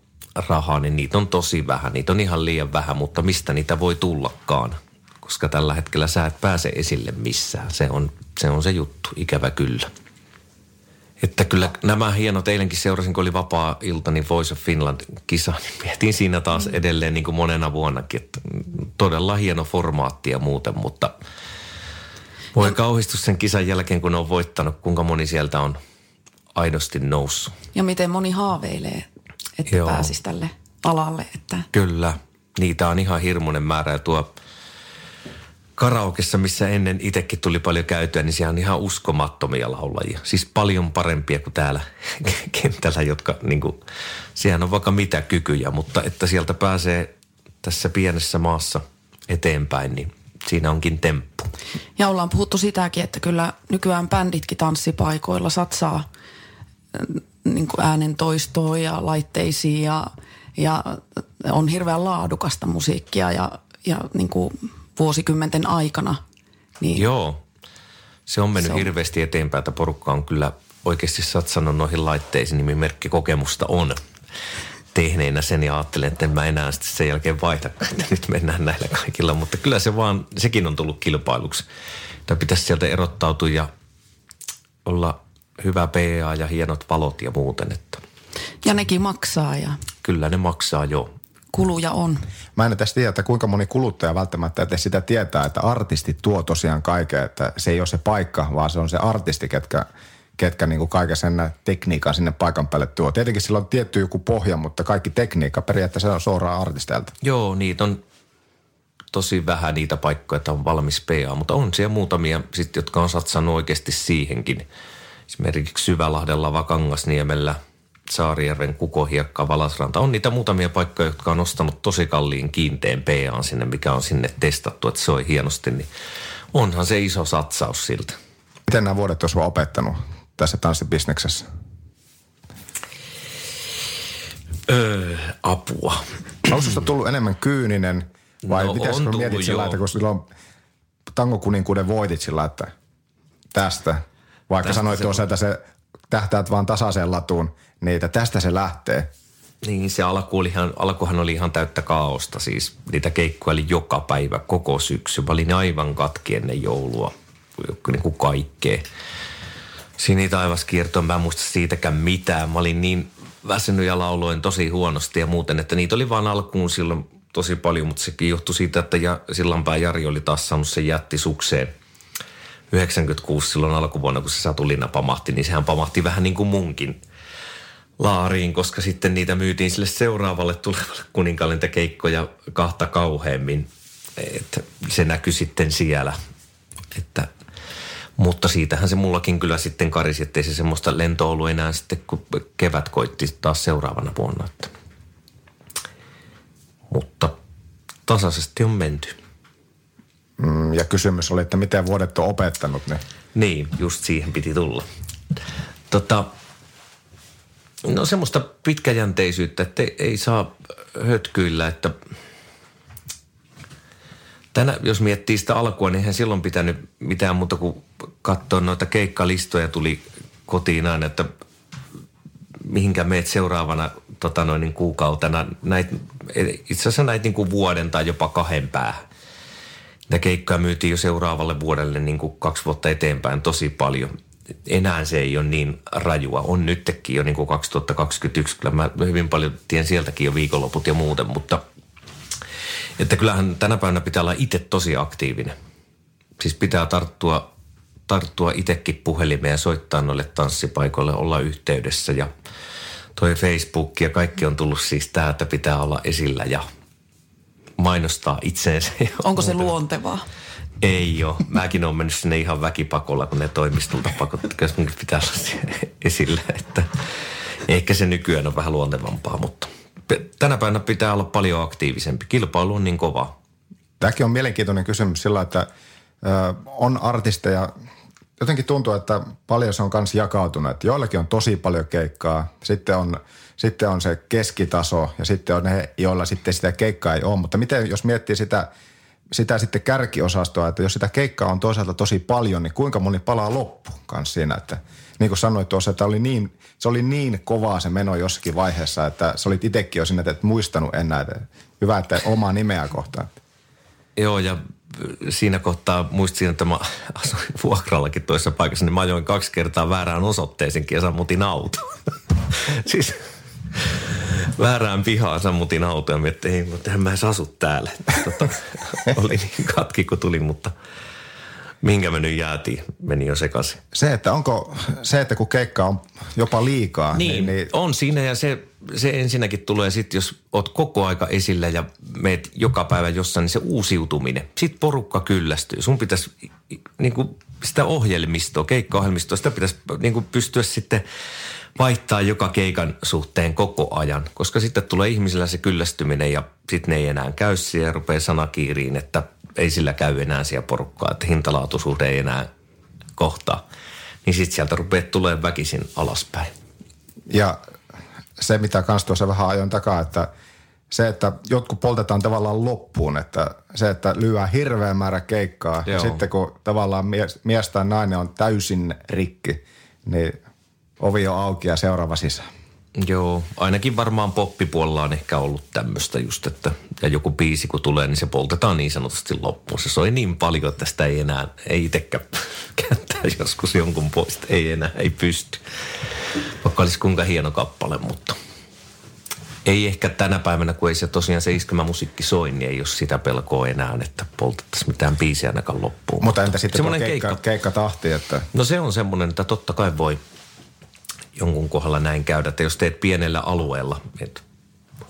rahaa, niin niitä on tosi vähän. Niitä on ihan liian vähän, mutta mistä niitä voi tullakaan? Koska tällä hetkellä sä et pääse esille missään. Se on se, on se juttu, ikävä kyllä. Että kyllä nämä hienot, eilenkin seurasin, kun oli vapaa-ilta, niin Voice of Finland kisa, niin mietin siinä taas edelleen niin kuin monena vuonnakin, että todella hieno formaatti ja muuten, mutta – voi ja, kauhistus sen kisan jälkeen, kun on voittanut, kuinka moni sieltä on aidosti noussut. Ja miten moni haaveilee, että Joo. pääsisi tälle alalle. Että... Kyllä, niitä on ihan hirmuinen määrä ja tuo karaokessa, missä ennen itsekin tuli paljon käytyä, niin siellä on ihan uskomattomia laulajia. Siis paljon parempia kuin täällä kentällä, jotka niin kuin, siellä on vaikka mitä kykyjä, mutta että sieltä pääsee tässä pienessä maassa eteenpäin, niin siinä onkin temppu. Ja ollaan puhuttu sitäkin, että kyllä nykyään bänditkin tanssipaikoilla satsaa äh, niin kuin äänen toistoon ja laitteisiin ja, ja on hirveän laadukasta musiikkia ja, ja niin kuin vuosikymmenten aikana. Niin Joo, se on mennyt se on... hirveästi eteenpäin, että porukka on kyllä oikeasti satsannut noihin laitteisiin, niin merkki kokemusta on tehneenä sen ja ajattelen, että en mä enää sitten sen jälkeen vaihda, että nyt mennään näillä kaikilla. Mutta kyllä se vaan, sekin on tullut kilpailuksi. Tai pitäisi sieltä erottautua ja olla hyvä PA ja hienot valot ja muuten. Että. Ja nekin maksaa ja... Kyllä ne maksaa jo. Kuluja on. Mä en tästä tiedä, että kuinka moni kuluttaja välttämättä että sitä tietää, että artisti tuo tosiaan kaiken, että se ei ole se paikka, vaan se on se artisti, ketkä ketkä niin kuin kaiken sen tekniikan sinne paikan päälle tuo. Tietenkin sillä on tietty joku pohja, mutta kaikki tekniikka periaatteessa on suoraan artisteilta. Joo, niitä on tosi vähän niitä paikkoja, että on valmis PA, mutta on siellä muutamia sit, jotka on satsannut oikeasti siihenkin. Esimerkiksi Syvälahdella, Vakangasniemellä, Saarijärven, Kukohiekka, Valasranta. On niitä muutamia paikkoja, jotka on ostanut tosi kalliin kiinteän PA sinne, mikä on sinne testattu, että soi hienosti. Niin onhan se iso satsaus siltä. Miten nämä vuodet olisi opettanut tässä tanssibisneksessä? Öö, apua. Onko sinusta tullut enemmän kyyninen vai no, miten sinä mietit sillä, että kun silloin tangokuninkuuden voitit sillä, että tästä, vaikka tästä sanoit tuossa, että se tähtäät vaan tasaiseen latuun, niin että tästä se lähtee. Niin, se alku oli ihan, alkuhan oli ihan täyttä kaaosta. Siis niitä keikkoja oli joka päivä, koko syksy. Mä olin aivan katki ennen joulua, niin kuin kaikkea. Sinitaivaskiertoon, mä en muista siitäkään mitään. Mä olin niin väsynyt ja lauloin tosi huonosti ja muuten, että niitä oli vaan alkuun silloin tosi paljon, mutta sekin johtui siitä, että ja, Sillanpää Jari oli taas saanut sen jättisukseen 96 silloin alkuvuonna, kun se Satulina pamahti, niin sehän pamahti vähän niin kuin munkin laariin, koska sitten niitä myytiin sille seuraavalle tulevalle kuninkaalle keikkoja kahta kauheammin. Että se näkyi sitten siellä, että mutta siitähän se mullakin kyllä sitten karisi, ettei se semmoista lentoa ollut enää sitten, kun kevät koitti taas seuraavana vuonna. Että. Mutta tasaisesti on menty. Mm, ja kysymys oli, että miten vuodet on opettanut ne? Niin, just siihen piti tulla. Tota, no semmoista pitkäjänteisyyttä, että ei, ei saa hötkyillä, että – Tänä, jos miettii sitä alkua, niin eihän silloin pitänyt mitään muuta kuin katsoa noita keikkalistoja tuli kotiin aina, että mihinkä meet seuraavana tota noin, niin kuukautena. Näit, itse asiassa näitä niin vuoden tai jopa kahden päähän. Näitä keikkoja myytiin jo seuraavalle vuodelle niin kuin kaksi vuotta eteenpäin tosi paljon. Enää se ei ole niin rajua. On nytkin jo niin kuin 2021. Kyllä mä hyvin paljon tien sieltäkin jo viikonloput ja muuten, mutta että kyllähän tänä päivänä pitää olla itse tosi aktiivinen. Siis pitää tarttua, tarttua itsekin puhelimeen ja soittaa noille tanssipaikoille, olla yhteydessä ja toi Facebook ja kaikki on tullut siis tää, että pitää olla esillä ja mainostaa itseensä. Onko se luontevaa? Ei ole. Mäkin olen mennyt sinne ihan väkipakolla, kun ne toimistolta pakottavat, koska mun pitää olla esillä. Että ehkä se nykyään on vähän luontevampaa, mutta tänä päivänä pitää olla paljon aktiivisempi. Kilpailu on niin kova. Tämäkin on mielenkiintoinen kysymys sillä, että on artisteja, jotenkin tuntuu, että paljon se on myös jakautunut. Että joillakin on tosi paljon keikkaa, sitten on, sitten on se keskitaso ja sitten on ne, joilla sitten sitä keikkaa ei ole. Mutta miten, jos miettii sitä, sitä sitten kärkiosastoa, että jos sitä keikkaa on toisaalta tosi paljon, niin kuinka moni palaa loppuun kanssa siinä, että niin kuin sanoit tuossa, että oli niin, se oli niin kovaa se meno jossakin vaiheessa, että sä olit itsekin jo sinne, että et muistanut enää, että hyvä, että omaa nimeä kohtaan. Joo, ja siinä kohtaa muistin, että mä asuin vuokrallakin toisessa paikassa, niin mä ajoin kaksi kertaa väärään osoitteeseenkin ja sammutin auto. siis väärään pihaan sammutin auto ja mietin, että ei, mutta mä edes asu täällä. Tota, oli niin katki, kun tuli, mutta minkä me nyt jäätiin, meni jo sekaisin. Se, että onko se, että kun keikka on jopa liikaa, Niin, niin, niin on siinä ja se, se ensinnäkin tulee sitten, jos oot koko aika esillä ja meet joka päivä jossain, niin se uusiutuminen. Sitten porukka kyllästyy. Sun pitäisi niin kuin sitä ohjelmistoa, keikkaohjelmistoa, sitä pitäisi niin kuin pystyä sitten vaihtaa joka keikan suhteen koko ajan, koska sitten tulee ihmisillä se kyllästyminen ja sitten ne ei enää käy siellä ja rupeaa sanakiiriin, että ei sillä käy enää siellä porukkaa, että hintalaatuisuuden ei enää kohtaa. Niin sitten sieltä rupeaa tulee väkisin alaspäin. ja se, mitä kans tuossa vähän ajoin takaa, että se, että jotkut poltetaan tavallaan loppuun, että se, että lyö hirveä määrä keikkaa ja Joo. sitten kun tavallaan mies, mies tai nainen on täysin rikki, niin ovi on auki ja seuraava sisään. Joo, ainakin varmaan poppipuolella on ehkä ollut tämmöistä just, että ja joku biisi kun tulee, niin se poltetaan niin sanotusti loppuun. Se soi niin paljon, että sitä ei enää, ei itsekään kääntää joskus jonkun pois, ei enää, ei pysty. Vaikka olisi kuinka hieno kappale, mutta ei ehkä tänä päivänä, kun ei se tosiaan se iskemä musiikki soi, niin ei ole sitä pelkoa enää, että poltettaisiin mitään biisiä ainakaan loppuun. Mutta entä sitten semmoinen keikka, keikka tahti, että No se on semmoinen, että totta kai voi jonkun kohdalla näin käydä, että jos teet pienellä alueella, että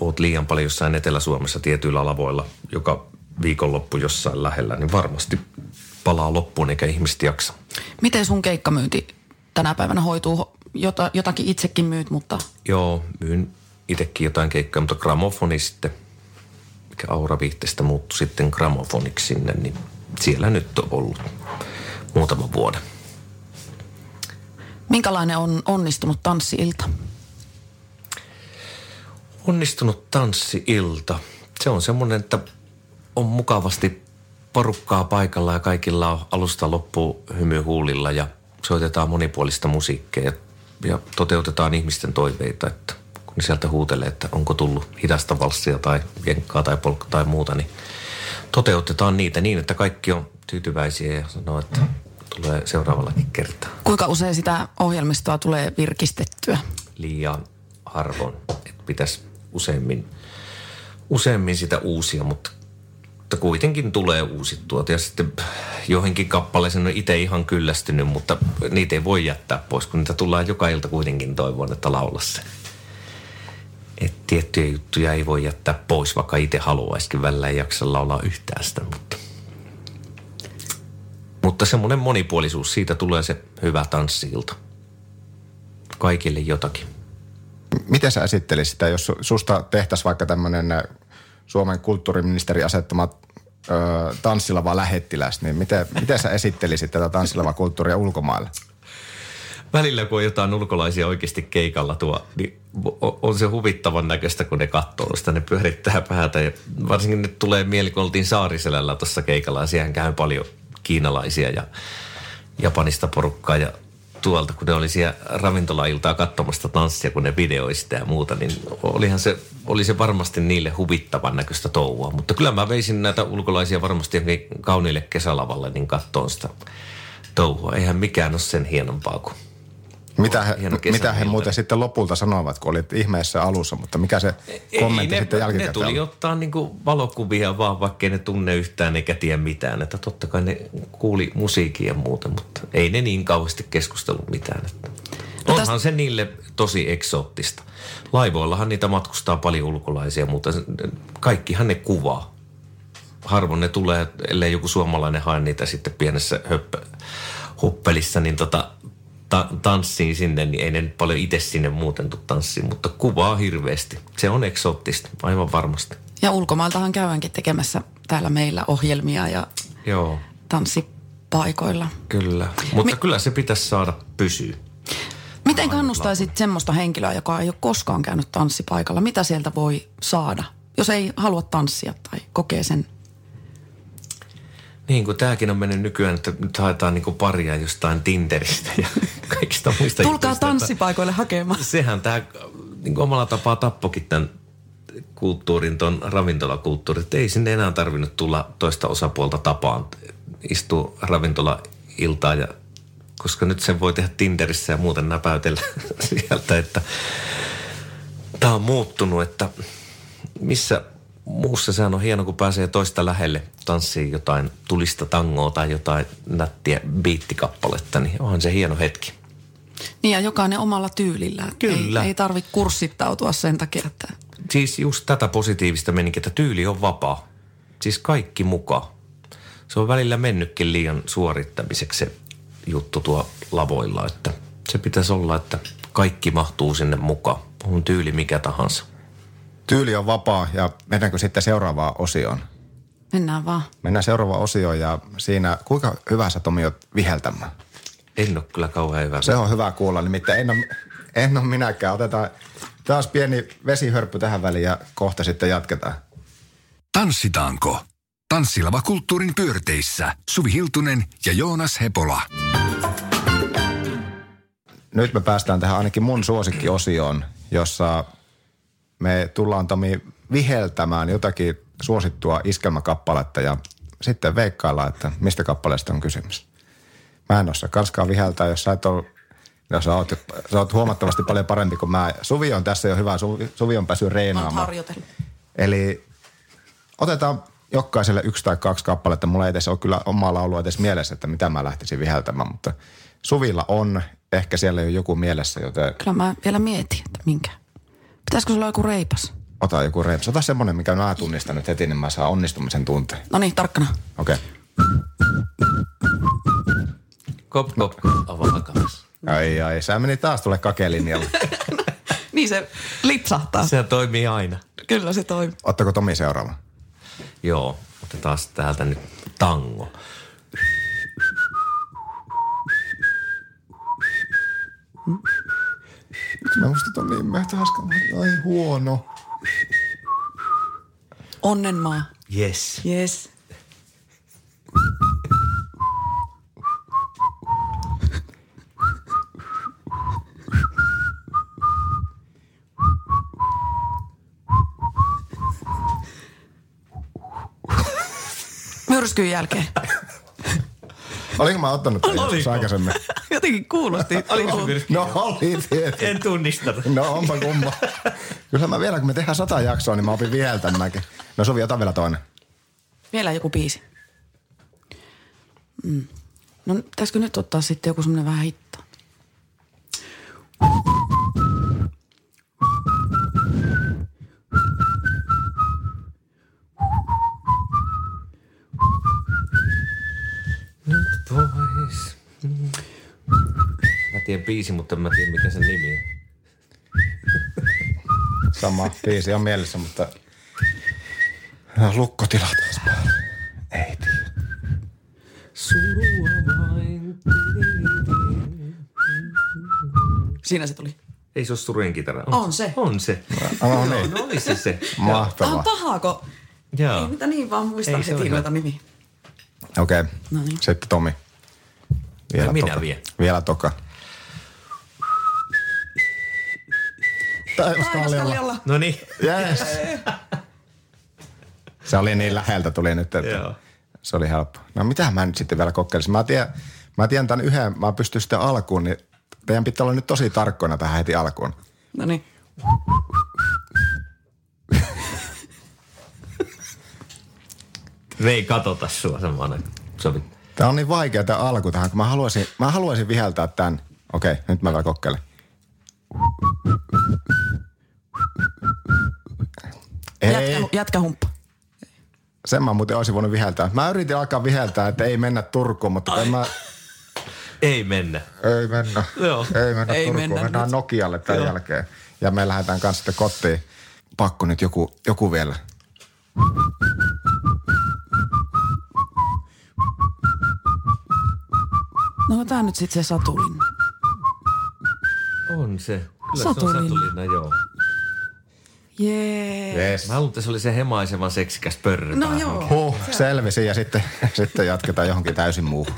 oot liian paljon jossain Etelä-Suomessa tietyillä alavoilla joka viikonloppu jossain lähellä, niin varmasti palaa loppuun eikä ihmiset jaksa. Miten sun keikkamyynti tänä päivänä hoituu? Jota, jotakin itsekin myyt, mutta Joo, myyn itsekin jotain keikkaa, mutta gramofoni sitten, mikä Aura Viihteestä muuttui sitten gramofoniksi sinne, niin siellä nyt on ollut muutaman vuoden. Minkälainen on onnistunut tanssiilta? Onnistunut tanssi-ilta. Se on semmoinen, että on mukavasti porukkaa paikalla ja kaikilla on alusta loppuun hymy huulilla ja soitetaan monipuolista musiikkia ja, ja toteutetaan ihmisten toiveita, että kun ne sieltä huutelee, että onko tullut hidasta valssia tai jenkkaa tai polkka tai muuta, niin toteutetaan niitä niin, että kaikki on tyytyväisiä ja sanoo, että tulee seuraavallakin kertaa. Kuinka usein sitä ohjelmistoa tulee virkistettyä? liian harvoin, että pitäisi useammin, useammin sitä uusia, mutta, mutta kuitenkin tulee uusittua. Ja sitten johonkin kappaleeseen on itse ihan kyllästynyt, mutta niitä ei voi jättää pois, kun niitä tullaan joka ilta kuitenkin toivon, että laula se. Et tiettyjä juttuja ei voi jättää pois, vaikka itse haluaisikin. Välillä ei jaksa laulaa yhtään sitä, mutta... Mutta semmoinen monipuolisuus, siitä tulee se hyvä tanssiilta. Kaikille jotakin. miten sä esittelisit sitä, jos su- susta tehtäisiin vaikka tämmöinen Suomen kulttuuriministeri asettama ö, tanssilava lähettiläs, niin miten, miten sä esittelisit tätä tanssilava kulttuuria ulkomailla? Välillä kun on jotain ulkolaisia oikeasti keikalla tuo, niin on se huvittavan näköistä, kun ne katsoo sitä, ne pyörittää päätä. Ja varsinkin nyt tulee mieli, kun oltiin Saariselällä tuossa keikalla ja siihen käy paljon kiinalaisia ja japanista porukkaa ja tuolta, kun ne oli siellä ravintolailtaa katsomasta tanssia, kun ne videoi sitä ja muuta, niin olihan se, oli se varmasti niille huvittavan näköistä touhua. Mutta kyllä mä veisin näitä ulkolaisia varmasti johonkin kauniille kesälavalle, niin kattoon sitä touhua. Eihän mikään ole sen hienompaa kuin Mitä he, mitä he muuten sitten lopulta sanoivat, kun olit ihmeessä alussa, mutta mikä se kommentti ne, sitten ne jälkikäteen tuli oli? ottaa niinku valokuvia vaan, vaikkei ne tunne yhtään eikä tiedä mitään. Että totta kai ne kuuli musiikia ja muuta, mutta ei ne niin kauheasti keskustellut mitään. Että. No Onhan täs- se niille tosi eksoottista. Laivoillahan niitä matkustaa paljon ulkolaisia, mutta kaikkihan ne kuvaa. Harvoin ne tulee, ellei joku suomalainen hae niitä sitten pienessä höppä, huppelissa, niin tota, ta- tanssiin sinne, niin ei ne nyt paljon itse sinne muuten tuu tanssiin, mutta kuvaa hirveästi. Se on eksoottista, aivan varmasti. Ja ulkomailtahan käydäänkin tekemässä täällä meillä ohjelmia ja Joo, tanssipaikoilla. kyllä. Mutta Mi- kyllä se pitäisi saada pysyä. Miten kannustaisit semmoista henkilöä, joka ei ole koskaan käynyt tanssipaikalla? Mitä sieltä voi saada, jos ei halua tanssia tai kokee sen? Niin kuin tämäkin on mennyt nykyään, että nyt haetaan niin paria jostain Tinderistä ja kaikista muista Tulkaa tanssipaikoille hakemaan. Sehän tämä niin omalla tapaa tappokin tämän kulttuurin, ton ravintolakulttuurin. Että ei sinne enää tarvinnut tulla toista osapuolta tapaan. Istuu ravintola-iltaan ja koska nyt sen voi tehdä Tinderissä ja muuten näpäytellä sieltä, että tämä on muuttunut, että missä muussa sehän on hieno, kun pääsee toista lähelle tanssiin jotain tulista tangoa tai jotain nättiä biittikappaletta, niin onhan se hieno hetki. Niin ja jokainen omalla tyylillä. Kyllä. Ei, ei tarvitse kurssittautua sen takia, että Siis just tätä positiivista menikin, että tyyli on vapaa. Siis kaikki mukaan. Se on välillä mennytkin liian suorittamiseksi se juttu tuo lavoilla, että se pitäisi olla, että kaikki mahtuu sinne mukaan. On tyyli mikä tahansa. Tyyli on vapaa ja mennäänkö sitten seuraavaan osioon? mennään vaan. Mennään seuraavaan osioon ja siinä, kuinka hyvä sä Tomi oot viheltämään? En ole kyllä kauhean hyvä. Se on hyvä kuulla, nimittäin en ole, en ole minäkään. Otetaan taas pieni vesihörppy tähän väliin ja kohta sitten jatketaan. Tanssitaanko? Tanssilava kulttuurin pyörteissä Suvi Hiltunen ja Joonas Hepola. Nyt me päästään tähän ainakin mun suosikkiosioon, jossa me tullaan Tomi viheltämään jotakin suosittua iskelmäkappaletta ja sitten veikkaillaan, että mistä kappaleesta on kysymys. Mä en osaa kanskaan viheltää, jos sä et ole, jos sä oot, sä oot huomattavasti paljon parempi kuin mä. Suvi on tässä jo hyvä, Suvi, Suvi on päässyt reenaamaan. Eli otetaan jokaiselle yksi tai kaksi kappaletta. Mulla ei edes ole kyllä omaa laulua edes mielessä, että mitä mä lähtisin viheltämään, mutta Suvilla on. Ehkä siellä ei ole joku mielessä, joten Kyllä mä vielä mietin, että minkä. Pitäisikö sulla joku reipas? ota joku reps. Ota semmonen, mikä mä tunnistan nyt heti, niin mä saan onnistumisen tunteen. No niin, tarkkana. Okei. Kop, kop, avaa kamas. Ai ai, sä meni taas tulle kakelinjalle. Niin se lipsahtaa. Se toimii aina. Kyllä se toimii. Ottako Tomi seuraava? Joo, otetaan täältä nyt tango. Mä musta on niin möhtä. Ai huono. Onnenmaa. Yes. Yes. Myrskyn jälkeen. Olinko mä ottanut tämän aikaisemmin? Jotenkin kuulosti. No oli tietysti. En tunnistanut. No onpa kumma. Kyllä mä vielä, kun me tehdään sata jaksoa, niin mä opin viheltämäänkin. No Suvi, ota vielä toinen. Vielä joku biisi. Mm. No pitäisikö nyt ottaa sitten joku semmoinen vähän hitto? Tiedän biisi, mutta mä tiedä mikä sen nimi on. Sama biisi on mielessä, mutta... No, lukkotila taas päällä. Ei tiedä. Surua vain. Siinä se tuli. Ei se ole surujen kitara. On se. On se. No niin. No oli se se. Tämä on Mahtavaa. pahaa, kun Joo. ei mitä niin vaan muistaa Ei se heti noita nimiä. Okei. Okay. No niin. Sitten Tomi. Vielä Minä toka. vien. Vielä toka. Taivaskalliolla. No niin. Yes. Se oli niin läheltä tuli nyt, että Joo. se oli helppo. No mitä mä nyt sitten vielä kokeilisin? Mä tiedän, mä tiedän tämän yhden, mä pystyn sitten alkuun, niin teidän pitää olla nyt tosi tarkkoina tähän heti alkuun. No niin. Me ei katota sua semmoinen. Sovi. Tämä on niin vaikea tämä alku tähän, kun mä haluaisin, mä haluaisin viheltää tämän. Okei, nyt mä vielä kokeilen. Ei, Jätkä, jätkähumppa. sen mä muuten olisin voinut viheltää. Mä yritin alkaa viheltää, että ei mennä Turkuun, mutta en mä... Ei mennä. Ei mennä. Joo. Ei mennä Ei Turkuun. mennä Mennään nyt. Nokialle tämän Joo. jälkeen. Ja me lähdetään kanssa sitten kotiin. Pakko nyt joku, joku vielä. No tää nyt sitten se satulin. On se. Kyllä se on satulina, joo. Jee. Yes. Mä haluan, että se oli se hemaisevan seksikäs pörry No joo. Huh, selvisi ja sitten, sitten jatketaan johonkin täysin muuhun.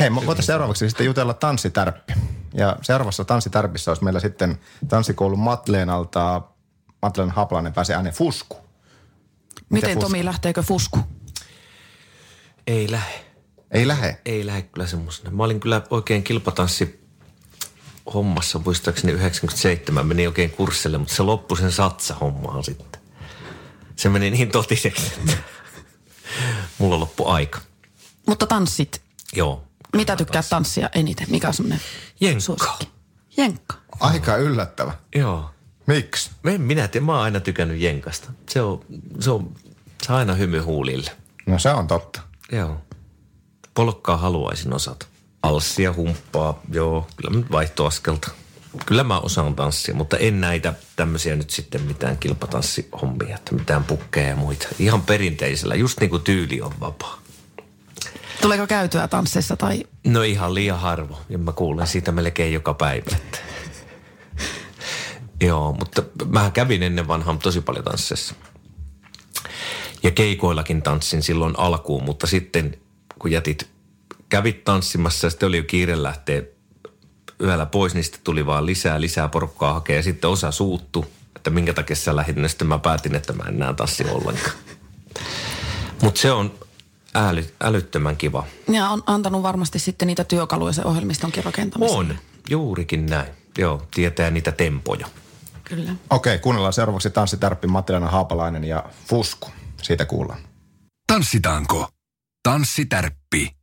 Hei, voitaisiin seuraavaksi sitten jutella tanssitärppi. Ja seuraavassa tanssitärpissä olisi meillä sitten tanssikoulun Matleenalta, Matleen Haplainen pääsee ääneen Fusku. Miten fusku? Tomi, lähteekö fusku? Ei lähe. Ei lähe. Ei lähe kyllä semmoisena. Mä olin kyllä oikein kilpatanssi hommassa, muistaakseni 97, meni oikein kurssille, mutta se loppui sen satsa-hommaan sitten. Se meni niin totiseksi, että mulla loppui aika. Mutta tanssit. Joo. Mitä tykkää tanssia eniten? Mikä on semmoinen Jenkka. suosikki? Jenkka. Aika yllättävä. Joo. Miksi? En minä tiedä, mä oon aina tykännyt jenkasta. Se on, se on, se on aina hymy huulille. No se on totta. Joo. Polkkaa haluaisin osata. Alssia, humppaa, joo, kyllä mä nyt vaihtoaskelta. Kyllä mä osaan tanssia, mutta en näitä tämmöisiä nyt sitten mitään kilpatanssihommia, että mitään pukkeja ja muita. Ihan perinteisellä, just niin kuin tyyli on vapaa. Tuleeko käytyä tansseissa tai... No ihan liian harvo, ja mä kuulen siitä melkein joka päivä. Että. Joo, mutta mä kävin ennen vanhaan tosi paljon tansseissa. Ja keikoillakin tanssin silloin alkuun, mutta sitten kun jätit, kävit tanssimassa ja sitten oli jo kiire lähteä yöllä pois, niin sitten tuli vaan lisää, lisää porukkaa hakea ja sitten osa suuttu, että minkä takia sä lähdit, ja sitten mä päätin, että mä en enää tanssi ollenkaan. Mutta se on äly, älyttömän kiva. Ja on antanut varmasti sitten niitä työkaluja sen ohjelmistonkin rakentamiseen. On, juurikin näin. Joo, tietää niitä tempoja. Kyllä. Okei, kuunnellaan seuraavaksi tanssitärppi Mattilainen Haapalainen ja Fusku. Siitä kuullaan. Tanssitaanko? Tanssitärppi.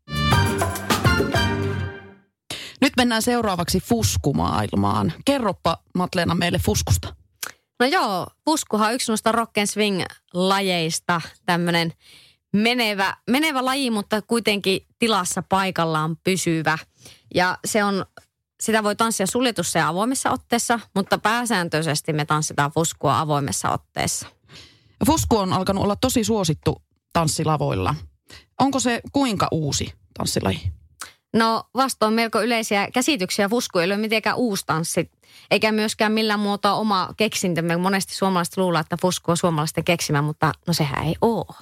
Nyt mennään seuraavaksi fuskumaailmaan. Kerroppa Matleena meille fuskusta. No joo, puskuhan on yksi noista rock and swing-lajeista, tämmöinen menevä, menevä laji, mutta kuitenkin tilassa paikallaan pysyvä. Ja se on, sitä voi tanssia suljetussa ja avoimessa otteessa, mutta pääsääntöisesti me tanssitaan fuskua avoimessa otteessa. Fusku on alkanut olla tosi suosittu tanssilavoilla. Onko se kuinka uusi tanssilaji? No vastoin melko yleisiä käsityksiä fusku ei ole mitenkään uusi tanssi, eikä myöskään millään muotoa oma keksintö. Me monesti suomalaiset luulee, että fusku on suomalaisten keksimä, mutta no sehän ei ole.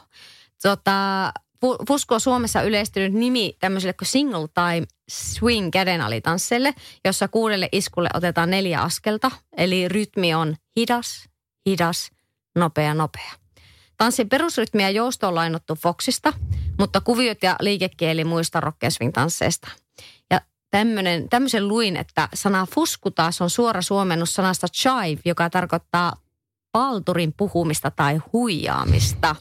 Tota, fu- fusku on Suomessa yleistynyt nimi tämmöiselle kuin single time swing kädenalitansseille, jossa kuudelle iskulle otetaan neljä askelta. Eli rytmi on hidas, hidas, nopea, nopea. Tanssin perusrytmi ja jousto on lainattu Foxista, mutta kuviot ja liikekieli muista rock and swing tansseista. Ja tämmönen, tämmöisen luin, että sana fusku taas on suora suomennus sanasta chive, joka tarkoittaa palturin puhumista tai huijaamista.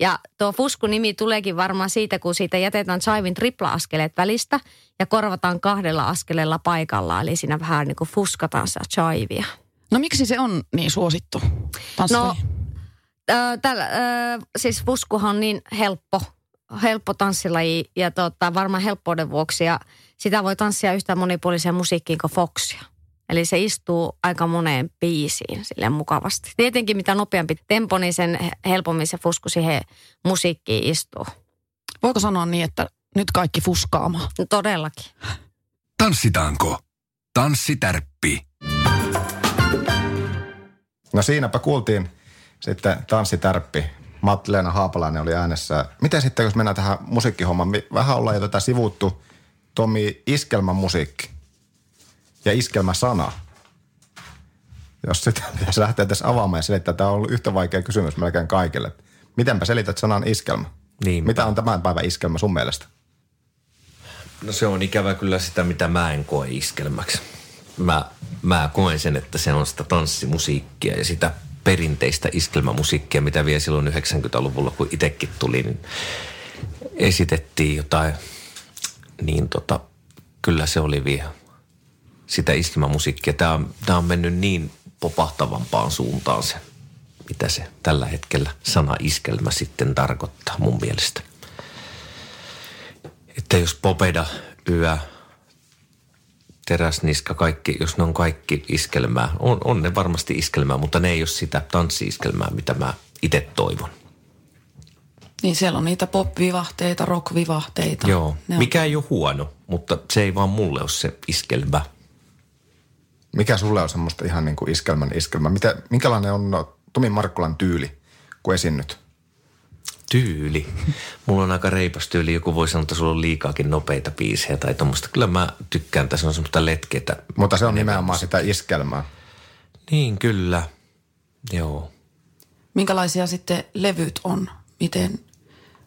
Ja tuo fusku-nimi tuleekin varmaan siitä, kun siitä jätetään chivin tripla-askeleet välistä ja korvataan kahdella askeleella paikalla. Eli siinä vähän niin kuin fuskataan sitä chivia. No miksi se on niin suosittu tanssilaji? No, Ö, tällä, ö, siis fuskuhan on niin helppo, helppo tanssilaji ja tota, varmaan helppouden vuoksi ja sitä voi tanssia yhtä monipuoliseen musiikkiin kuin Foxia. Eli se istuu aika moneen biisiin silleen mukavasti. Tietenkin mitä nopeampi tempo, niin sen helpommin se fusku siihen musiikkiin istuu. Voiko sanoa niin, että nyt kaikki fuskaamaan? No, todellakin. Tanssitaanko? Tanssitärppi. No siinäpä kuultiin sitten tanssitärppi. Matt-Leena Haapalainen oli äänessä. Miten sitten, jos mennään tähän musiikkihommaan? Me Vähän ollaan jo tätä sivuttu. Tomi, iskelmämusiikki ja iskelmäsana. jos sitä pitäisi lähteä tässä avaamaan ja selittää, tämä on ollut yhtä vaikea kysymys melkein kaikille. Mitenpä selität sanan iskelmä? Niinpä. Mitä on tämän päivän iskelmä sun mielestä? No se on ikävä kyllä sitä, mitä mä en koe iskelmäksi. Mä, mä koen sen, että se on sitä tanssimusiikkia ja sitä perinteistä iskelmämusiikkia, mitä vielä silloin 90-luvulla, kun itsekin tuli, niin esitettiin jotain, niin tota, kyllä se oli vielä sitä iskelmämusiikkia. Tämä on, tämä on mennyt niin popahtavampaan suuntaan se, mitä se tällä hetkellä sana iskelmä sitten tarkoittaa mun mielestä. Että jos popeda, yö, teräsniska, kaikki, jos ne on kaikki iskelmää, on, on ne varmasti iskelmää, mutta ne ei ole sitä tanssiiskelmää, mitä mä itse toivon. Niin siellä on niitä pop-vivahteita, rock-vivahteita. Joo, Ne on- mikä ei ole huono, mutta se ei vaan mulle ole se iskelmä. Mikä sulle on semmoista ihan niin kuin iskelmän iskelmä? Mitä, minkälainen on no, Tomi Markkulan tyyli, kun esiinnyt? Tyyli. Mulla on aika reipas tyyli. Joku voi sanoa, että sulla on liikaakin nopeita biisejä tai tuommoista. Kyllä mä tykkään, tässä on semmoista letketä. Mutta se on nimenomaan sitä iskelmää. Niin, kyllä. Joo. Minkälaisia sitten levyt on? Miten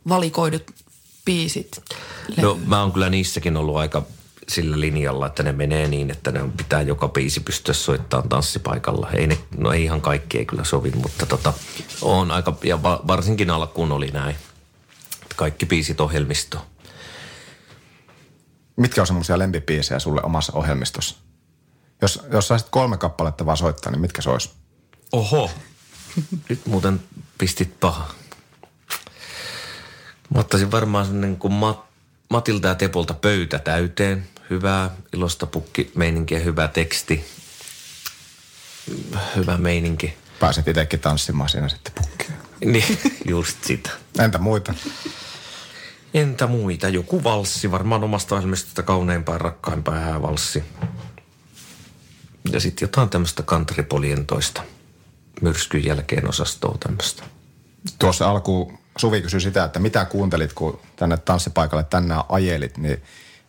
valikoidut biisit? No levyyn? mä oon kyllä niissäkin ollut aika sillä linjalla, että ne menee niin, että ne pitää joka biisi pystyä soittamaan tanssipaikalla. Ei ne, no ei ihan kaikki ei kyllä sovi, mutta tota, on aika, ja va, varsinkin alkuun oli näin. Kaikki biisit ohjelmisto. Mitkä on semmoisia lempipiisejä sulle omassa ohjelmistossa? Jos, jos saisit kolme kappaletta vaan soittaa, niin mitkä se olisi? Oho. Nyt muuten pistit paha. Mä ottaisin varmaan sellainen kuin Mat, Matilta ja Tepolta pöytä täyteen. Hyvää ilosta pukki meininkiä, hyvä teksti. Hyvä meininki. Pääset itsekin tanssimaan siinä sitten pukkiin. Niin, just sitä. Entä muita? Entä muita? Joku valssi, varmaan omasta kauneimpaa ja rakkaimpaa ja häävalssi. Ja sitten jotain tämmöistä kantripolientoista. Myrskyn jälkeen osastoa tämmöistä. Tuossa alkuun Suvi kysyi sitä, että mitä kuuntelit, kun tänne tanssipaikalle tänään ajelit, niin,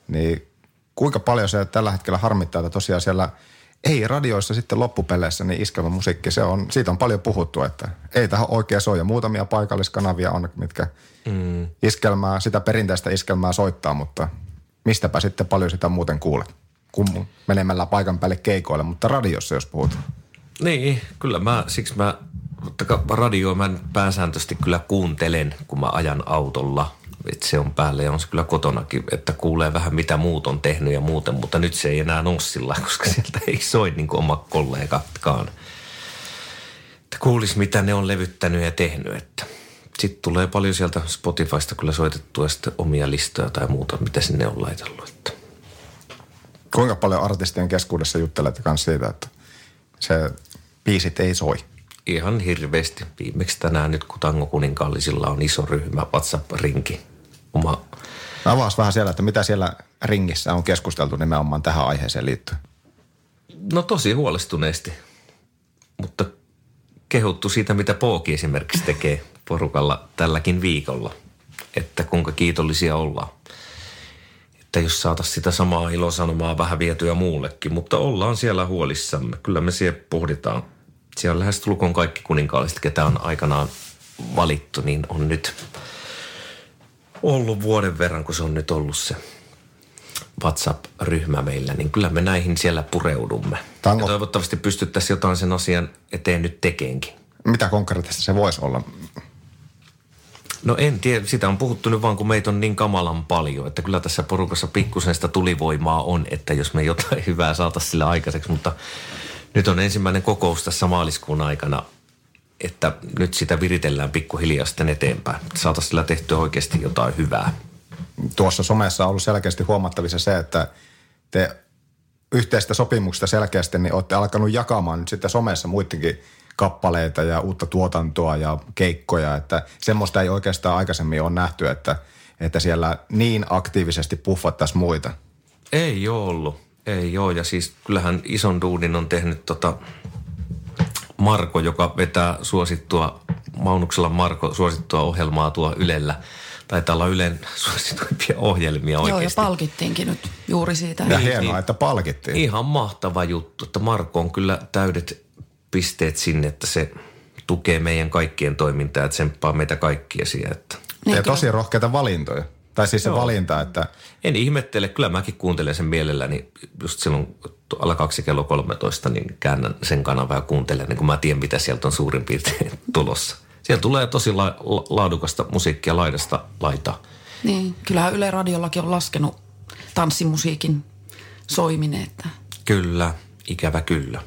niin kuinka paljon se tällä hetkellä harmittaa, että tosiaan siellä ei radioissa sitten loppupeleissä, niin iskelmä musiikki, se on, siitä on paljon puhuttu, että ei tähän oikein soja. Muutamia paikalliskanavia on, mitkä mm. iskelmää, sitä perinteistä iskelmää soittaa, mutta mistäpä sitten paljon sitä muuten kuulet, kun menemällä paikan päälle keikoille, mutta radiossa jos puhutaan. Niin, kyllä mä, siksi mä, mutta radioa mä pääsääntöisesti kyllä kuuntelen, kun mä ajan autolla. Että se on päällä ja on se kyllä kotonakin, että kuulee vähän mitä muut on tehnyt ja muuten, mutta nyt se ei enää ole sillä, koska sieltä ei soi niin kuin oma kollegatkaan. Että kuulis mitä ne on levyttänyt ja tehnyt, että sitten tulee paljon sieltä Spotifysta kyllä soitettua sitten omia listoja tai muuta, mitä sinne on laitellut. Että. Kuinka paljon artistien keskuudessa juttelet kanssa siitä, että se biisit ei soi? Ihan hirveästi. Viimeksi tänään nyt, kun Tango Kuninkaallisilla on iso ryhmä, WhatsApp-rinki, oma Avaas vähän siellä, että mitä siellä ringissä on keskusteltu nimenomaan tähän aiheeseen liittyen. No tosi huolestuneesti, mutta kehuttu siitä, mitä Pooki esimerkiksi tekee porukalla tälläkin viikolla, että kuinka kiitollisia ollaan. Että jos saataisiin sitä samaa ilosanomaa vähän vietyä muullekin, mutta ollaan siellä huolissamme. Kyllä me siellä pohditaan. Siellä on lähestulkoon kaikki kuninkaalliset, ketä on aikanaan valittu, niin on nyt ollut vuoden verran, kun se on nyt ollut se WhatsApp-ryhmä meillä, niin kyllä me näihin siellä pureudumme. Tango- Ja toivottavasti pystyttäisiin jotain sen asian eteen nyt tekeenkin. Mitä konkreettisesti se voisi olla? No en tiedä, sitä on puhuttu nyt vaan, kun meitä on niin kamalan paljon, että kyllä tässä porukassa pikkusen sitä tulivoimaa on, että jos me jotain hyvää saataisiin sillä aikaiseksi, mutta nyt on ensimmäinen kokous tässä maaliskuun aikana, että nyt sitä viritellään pikkuhiljaa sitten eteenpäin. Saataisiin sillä tehtyä oikeasti jotain hyvää. Tuossa somessa on ollut selkeästi huomattavissa se, että te yhteistä sopimuksesta selkeästi niin olette alkanut jakamaan nyt sitten somessa muidenkin kappaleita ja uutta tuotantoa ja keikkoja, että semmoista ei oikeastaan aikaisemmin ole nähty, että, että siellä niin aktiivisesti puffattaisiin muita. Ei ole ollut. Ei ole. Ja siis kyllähän ison duudin on tehnyt tota Marko, joka vetää suosittua, Maunuksella Marko suosittua ohjelmaa tuo Ylellä. Taitaa olla Ylen suosituimpia ohjelmia Joo, ja oikeasti. palkittiinkin nyt juuri siitä. Ja Niin, hienoa, niin. että palkittiin. Ihan mahtava juttu, että Marko on kyllä täydet pisteet sinne, että se tukee meidän kaikkien toimintaa ja tsemppaa meitä kaikkia siihen. Että ja Niin, tosi rohkeita valintoja. Tai siis se Joo. valinta, että en ihmettele, kyllä mäkin kuuntelen sen mielelläni just silloin alla kaksi kello 13, niin käännän sen kanavan ja kuuntelen, niin kun mä tiedän, mitä sieltä on suurin piirtein tulossa. Siellä tulee tosi la- la- laadukasta musiikkia laidasta laitaa. Niin, kyllähän Yle Radiollakin on laskenut tanssimusiikin soiminen, että Kyllä, ikävä kyllä.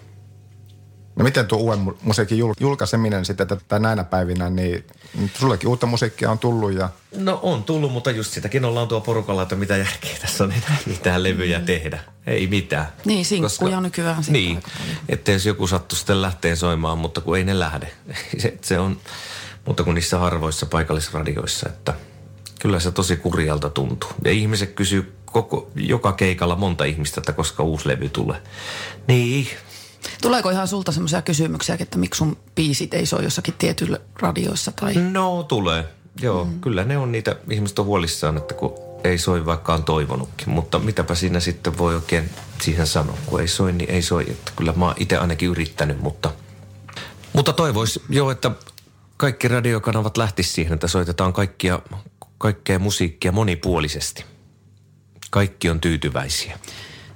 No miten tuo uuden mu- musiikin jul- julkaiseminen sitten tätä näinä päivinä, niin nyt sullekin uutta musiikkia on tullut ja No on tullut, mutta just sitäkin ollaan tuo porukalla, että mitä järkeä tässä on enää mitään levyjä tehdä. Ei mitään. Niin, sinkkuja nykyään sitten Niin, että jos joku sattuu sitten lähteen soimaan, mutta kun ei ne lähde. Se, se on, mutta kun niissä harvoissa paikallisradioissa, että kyllä se tosi kurjalta tuntuu. Ja ihmiset kysyy koko, joka keikalla monta ihmistä, että koska uusi levy tulee. Niin, Tuleeko ihan sulta semmoisia kysymyksiä, että miksi sun biisit ei soi jossakin tietyillä radioissa tai... no tulee. Joo, mm. kyllä ne on niitä, ihmiset on huolissaan, että kun ei soi vaikka on toivonutkin. Mutta mitäpä siinä sitten voi oikein siihen sanoa, kun ei soi, niin ei soi. Että kyllä mä oon itse ainakin yrittänyt, mutta, mutta toivois jo, että kaikki radiokanavat lähtis siihen, että soitetaan kaikkia, kaikkea musiikkia monipuolisesti. Kaikki on tyytyväisiä.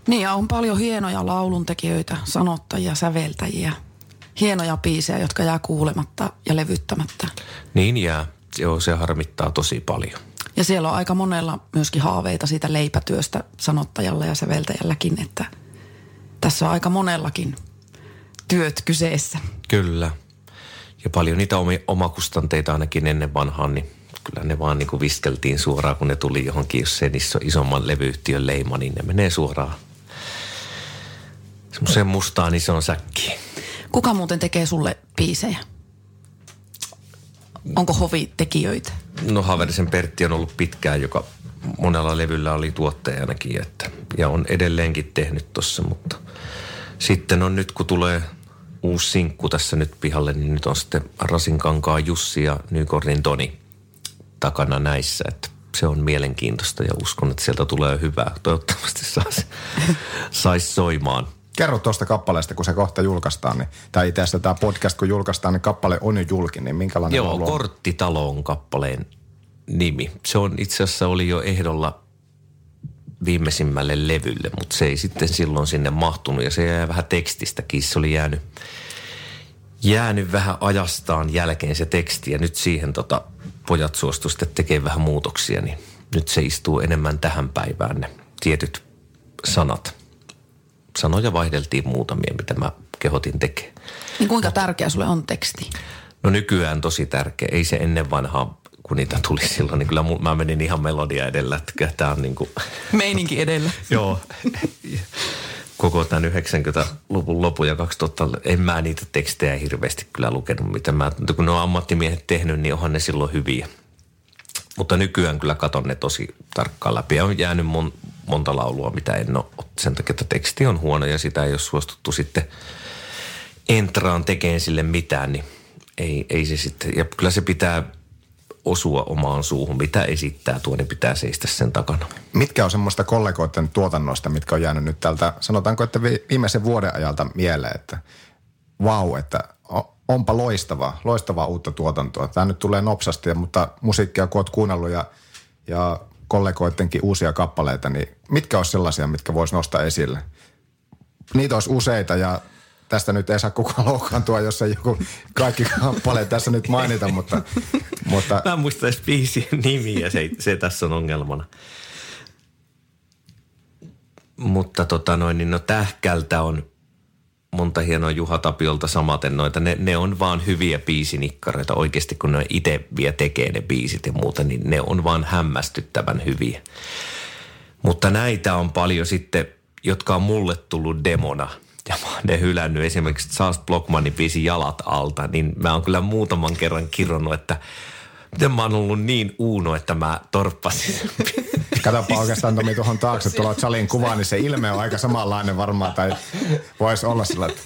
Niin ja on paljon hienoja lauluntekijöitä, sanottajia, säveltäjiä. Hienoja biisejä, jotka jää kuulematta ja levyttämättä. Niin jää. Joo, se harmittaa tosi paljon. Ja siellä on aika monella myöskin haaveita siitä leipätyöstä sanottajalla ja säveltäjälläkin, että tässä on aika monellakin työt kyseessä. Kyllä. Ja paljon niitä omi- omakustanteita ainakin ennen vanhaan, niin kyllä ne vaan niin kuin viskeltiin suoraan, kun ne tuli johonkin, jos se iso, isomman levyyhtiön leima, niin ne menee suoraan semmoiseen mustaan isoon säkkiin. Kuka muuten tekee sulle biisejä? Onko hovitekijöitä? No Haverisen Pertti on ollut pitkään, joka monella levyllä oli tuottajanakin, että, ja on edelleenkin tehnyt tossa, mutta sitten on nyt, kun tulee uusi sinkku tässä nyt pihalle, niin nyt on sitten Rasinkankaa Jussi ja Nykornin Toni takana näissä, että se on mielenkiintoista ja uskon, että sieltä tulee hyvää. Toivottavasti saisi sais soimaan. Kerro tuosta kappaleesta, kun se kohta julkaistaan, niin, tai itse asiassa tämä podcast, kun julkaistaan, niin kappale on jo julkin, niin minkälainen Joo, on? Korttitalo on kappaleen nimi. Se on itse asiassa oli jo ehdolla viimeisimmälle levylle, mutta se ei sitten silloin sinne mahtunut ja se jäi vähän tekstistäkin. Se oli jäänyt, jäänyt vähän ajastaan jälkeen se teksti ja nyt siihen tota, pojat suostu sitten tekemään vähän muutoksia, niin nyt se istuu enemmän tähän päivään ne tietyt sanat. Sanoja vaihdeltiin muutamia, mitä mä kehotin tekemään. Niin kuinka tärkeä sulle on teksti? No nykyään tosi tärkeä. Ei se ennen vanhaa, kun niitä tuli silloin, niin kyllä mä menin ihan melodia edellä. Tää on niin kuin, Meininki edellä. joo, koko tämän 90-luvun lopun ja 2000, en mä niitä tekstejä hirveästi kyllä lukenut, mitä mä, kun ne on ammattimiehet tehnyt, niin onhan ne silloin hyviä. Mutta nykyään kyllä katon ne tosi tarkkaan läpi. Ja on jäänyt mon, monta laulua, mitä en ole, sen takia, että teksti on huono ja sitä ei ole suostuttu sitten entraan tekeen sille mitään, niin ei, ei se sitten, ja kyllä se pitää osua omaan suuhun. Mitä esittää tuo, niin pitää seistä sen takana. Mitkä on semmoista kollegoiden tuotannoista, mitkä on jäänyt nyt tältä, sanotaanko, että vi- viimeisen vuoden ajalta mieleen, että vau, että o- onpa loistavaa, loistavaa uutta tuotantoa. Tämä nyt tulee nopsasti, mutta musiikkia kun oot kuunnellut ja, ja kollegoidenkin uusia kappaleita, niin mitkä olisi sellaisia, mitkä voisi nostaa esille? Niitä olisi useita ja tästä nyt ei saa kukaan loukkaantua, jos ei joku kaikki kappaleet tässä nyt mainita, mutta, mutta Mä en muista edes biisien nimiä, se, se tässä on ongelmana. Mutta tota noin, niin no tähkältä on monta hienoa Juha Tapiolta samaten noita. Ne, ne on vaan hyviä biisinikkareita oikeasti, kun ne itse vielä tekee ne biisit ja muuta, niin ne on vaan hämmästyttävän hyviä. Mutta näitä on paljon sitten, jotka on mulle tullut demona. Ja mä oon ne hylännyt esimerkiksi Charles Blockmanin biisi Jalat alta, niin mä oon kyllä muutaman kerran kirjonnut, että miten mä oon ollut niin uuno, että mä torppasin sen Katsopa oikeastaan Tomi tuohon taakse tuolla Chalin kuvaan, niin se ilme on aika samanlainen varmaan, tai voisi olla sillä, että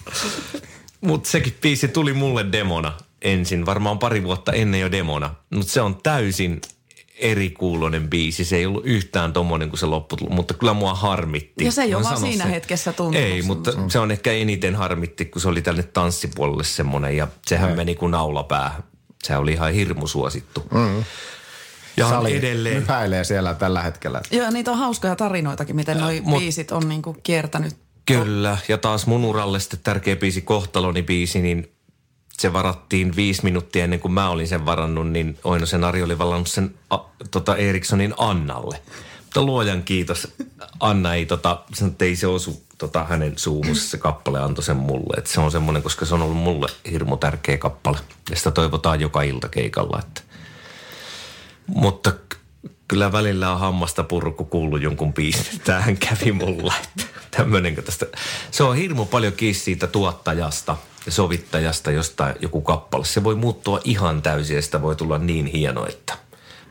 Mutta sekin biisi tuli mulle demona ensin, varmaan pari vuotta ennen jo demona. Mutta se on täysin eri kuulonen biisi. Se ei ollut yhtään tommonen kuin se loppu, mutta kyllä mua harmitti. Ja se ei ole vaan siinä hetkessä tuntunut Ei, mutta se on ehkä eniten harmitti, kun se oli tälle tanssipuolelle semmonen ja sehän meni kuin naulapää. Se oli ihan hirmu suosittu. Mm. Ja on Sali edelleen. myhäilee siellä tällä hetkellä. Joo, niitä on hauskoja tarinoitakin, miten noi mut- biisit on niinku kiertänyt. Kyllä, ja taas mun uralle sitten tärkeä biisi, Kohtaloni biisi, niin se varattiin viisi minuuttia ennen kuin mä olin sen varannut, niin Oinosen Ari oli vallannut sen a, tota Erikssonin Annalle. Mutta luojan kiitos, Anna ei tota, sanoi, että ei se osu tota, hänen suuhun, se kappale antoi sen mulle. Et se on semmoinen, koska se on ollut mulle hirmu tärkeä kappale. Ja sitä toivotaan joka ilta keikalla. Että. Mutta kyllä välillä on hammasta purku kuullut jonkun biisin. Tämähän kävi mulla. Tästä. Se on hirmu paljon kiinni siitä tuottajasta ja sovittajasta jostain joku kappale. Se voi muuttua ihan täysin ja sitä voi tulla niin hieno, että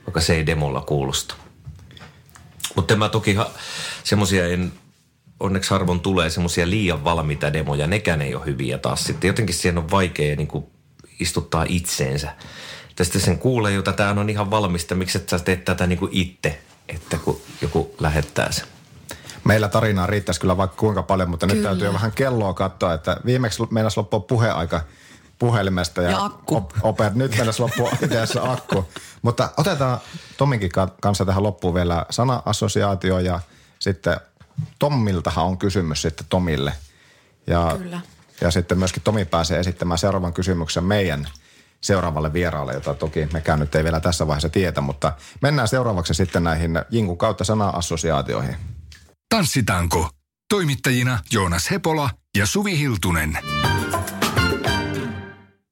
vaikka se ei demolla kuulosta. Mutta mä toki semmosia en, onneksi harvoin tulee semmosia liian valmiita demoja, nekään ei ole hyviä taas sitten. Jotenkin siihen on vaikea niin kuin istuttaa itseensä. Ja sitten sen kuulee, jota tämä on ihan valmista, miksi et sä teet tätä niin kuin itse, että kun joku lähettää sen. Meillä tarinaa riittäisi kyllä vaikka kuinka paljon, mutta nyt Kyllä. täytyy jo vähän kelloa katsoa, että viimeksi meinas loppua puheaika puhelimesta. Ja, Ja akku. Op, oper, nyt meinas loppua akku. Mutta otetaan Tominkin ka- kanssa tähän loppuun vielä sana-assosiaatio ja sitten Tommiltahan on kysymys sitten Tomille. Ja, Kyllä. ja sitten myöskin Tomi pääsee esittämään seuraavan kysymyksen meidän seuraavalle vieraalle, jota toki mekään nyt ei vielä tässä vaiheessa tietä, mutta mennään seuraavaksi sitten näihin Jinkun kautta sana-assosiaatioihin. Tanssitanko. Toimittajina Joonas Hepola ja Suvi Hiltunen.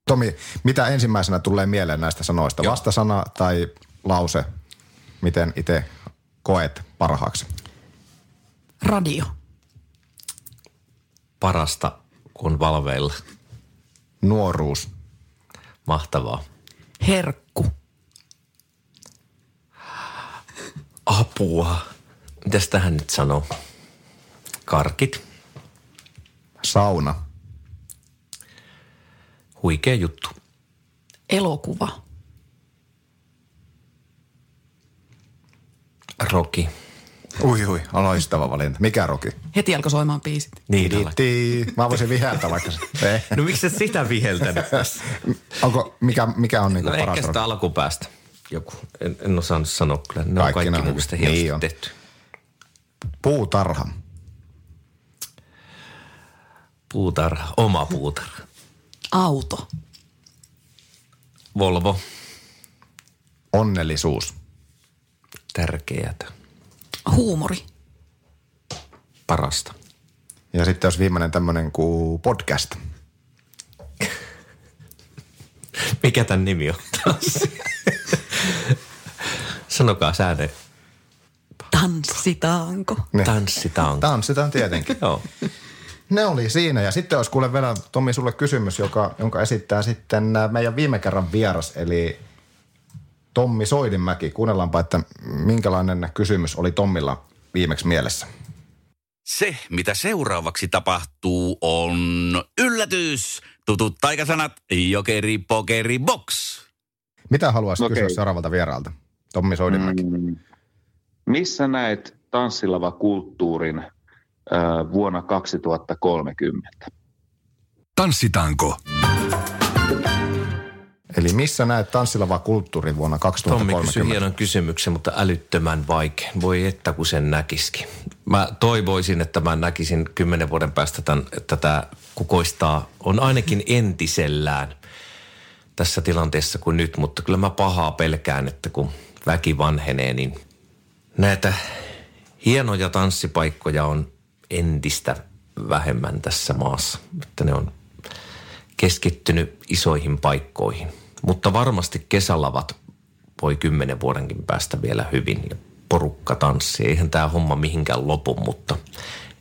Tomi, mitä ensimmäisenä tulee mieleen näistä sanoista? Joo. Vastasana tai lause? Miten itse koet parhaaksi? Radio. Parasta kun valveilla. Nuoruus. Mahtavaa. Herkku. Apua. Mitäs tähän nyt sanoo? Karkit. Sauna. Huikea juttu. Elokuva. Roki. Ui ui, on loistava valinta. Mikä roki? Heti alkoi soimaan biisit. Niin, Tiitti. Mä voisin viheltää vaikka se. Ei. No miksi et sitä viheltänyt tässä? Onko, mikä, mikä on niinku No paras ehkä sitä alkupäästä joku. En, en osannut sanoa kyllä. Ne Kaikki on kaikki mun mielestä hienosti Niin tehty. Puutarha. Puutarha. Oma puutarha. Auto. Volvo. Onnellisuus. Tärkeätä. Huumori. Parasta. Ja sitten jos viimeinen tämmöinen kuin podcast. Mikä tämän nimi on taas? Sanokaa sääne. Tanssitaanko? Ne. Tanssitaan. Tanssitaan tietenkin. Joo. Ne oli siinä. Ja sitten olisi kuule vielä, Tomi, sulle kysymys, joka, jonka esittää sitten äh, meidän viime kerran vieras, eli Tommi Soidinmäki. Kuunnellaanpa, että minkälainen kysymys oli Tommilla viimeksi mielessä. Se, mitä seuraavaksi tapahtuu, on yllätys. Tutut taikasanat, jokeri, pokeri, box. Mitä haluaisit Okei. kysyä seuraavalta vieraalta? Tommi Soidinmäki. Mm. Missä näet tanssilava kulttuurin äh, vuonna 2030? Tanssitanko. Eli missä näet tanssilava kulttuuri vuonna Tommi kysyi 2030? hienon kysymyksen, mutta älyttömän vaikein. Voi että kun sen näkisikin. Mä toivoisin, että mä näkisin kymmenen vuoden päästä tämän, että tämä kukoistaa, on ainakin entisellään tässä tilanteessa kuin nyt, mutta kyllä mä pahaa pelkään, että kun väki vanhenee, niin näitä hienoja tanssipaikkoja on entistä vähemmän tässä maassa. Että ne on keskittynyt isoihin paikkoihin. Mutta varmasti kesälavat voi kymmenen vuodenkin päästä vielä hyvin ja porukka tanssii. Eihän tämä homma mihinkään lopu, mutta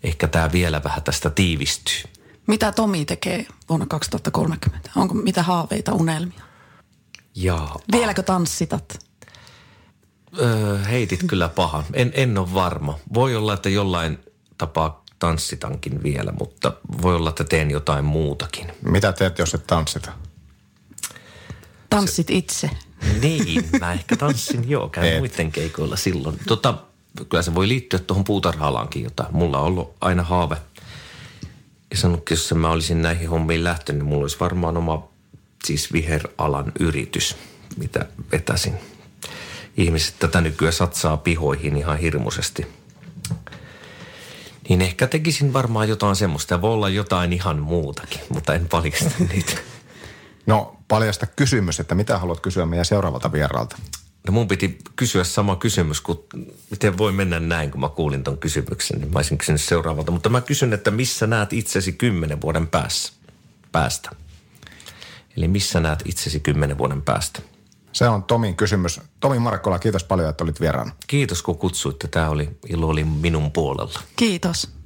ehkä tämä vielä vähän tästä tiivistyy. Mitä Tomi tekee vuonna 2030? Onko mitä haaveita, unelmia? Jaa. Vieläkö tanssitat? Öö, heitit kyllä paha. En, en ole varma. Voi olla, että jollain tapaa tanssitankin vielä, mutta voi olla, että teen jotain muutakin. Mitä teet, jos et tanssita? Tanssit itse. Niin, mä ehkä tanssin joo, käyn Et. muiden keikoilla silloin. Tota, kyllä se voi liittyä tuohon puutarha-alaankin, jota mulla on ollut aina haave. Ja sanonut, jos mä olisin näihin hommiin lähtenyt, niin mulla olisi varmaan oma siis viheralan yritys, mitä vetäisin. Ihmiset tätä nykyään satsaa pihoihin ihan hirmuisesti. Niin ehkä tekisin varmaan jotain semmoista. Ja voi olla jotain ihan muutakin, mutta en paljasta niitä. No paljasta kysymys, että mitä haluat kysyä meidän seuraavalta vieraalta? No mun piti kysyä sama kysymys, kun miten voi mennä näin, kun mä kuulin ton kysymyksen, niin mä olisin kysynyt seuraavalta. Mutta mä kysyn, että missä näet itsesi kymmenen vuoden päässä, päästä? Eli missä näet itsesi kymmenen vuoden päästä? Se on Tomin kysymys. Tomi Markkola, kiitos paljon, että olit vieraana. Kiitos kun kutsuitte. Tämä oli, ilo oli minun puolella. Kiitos.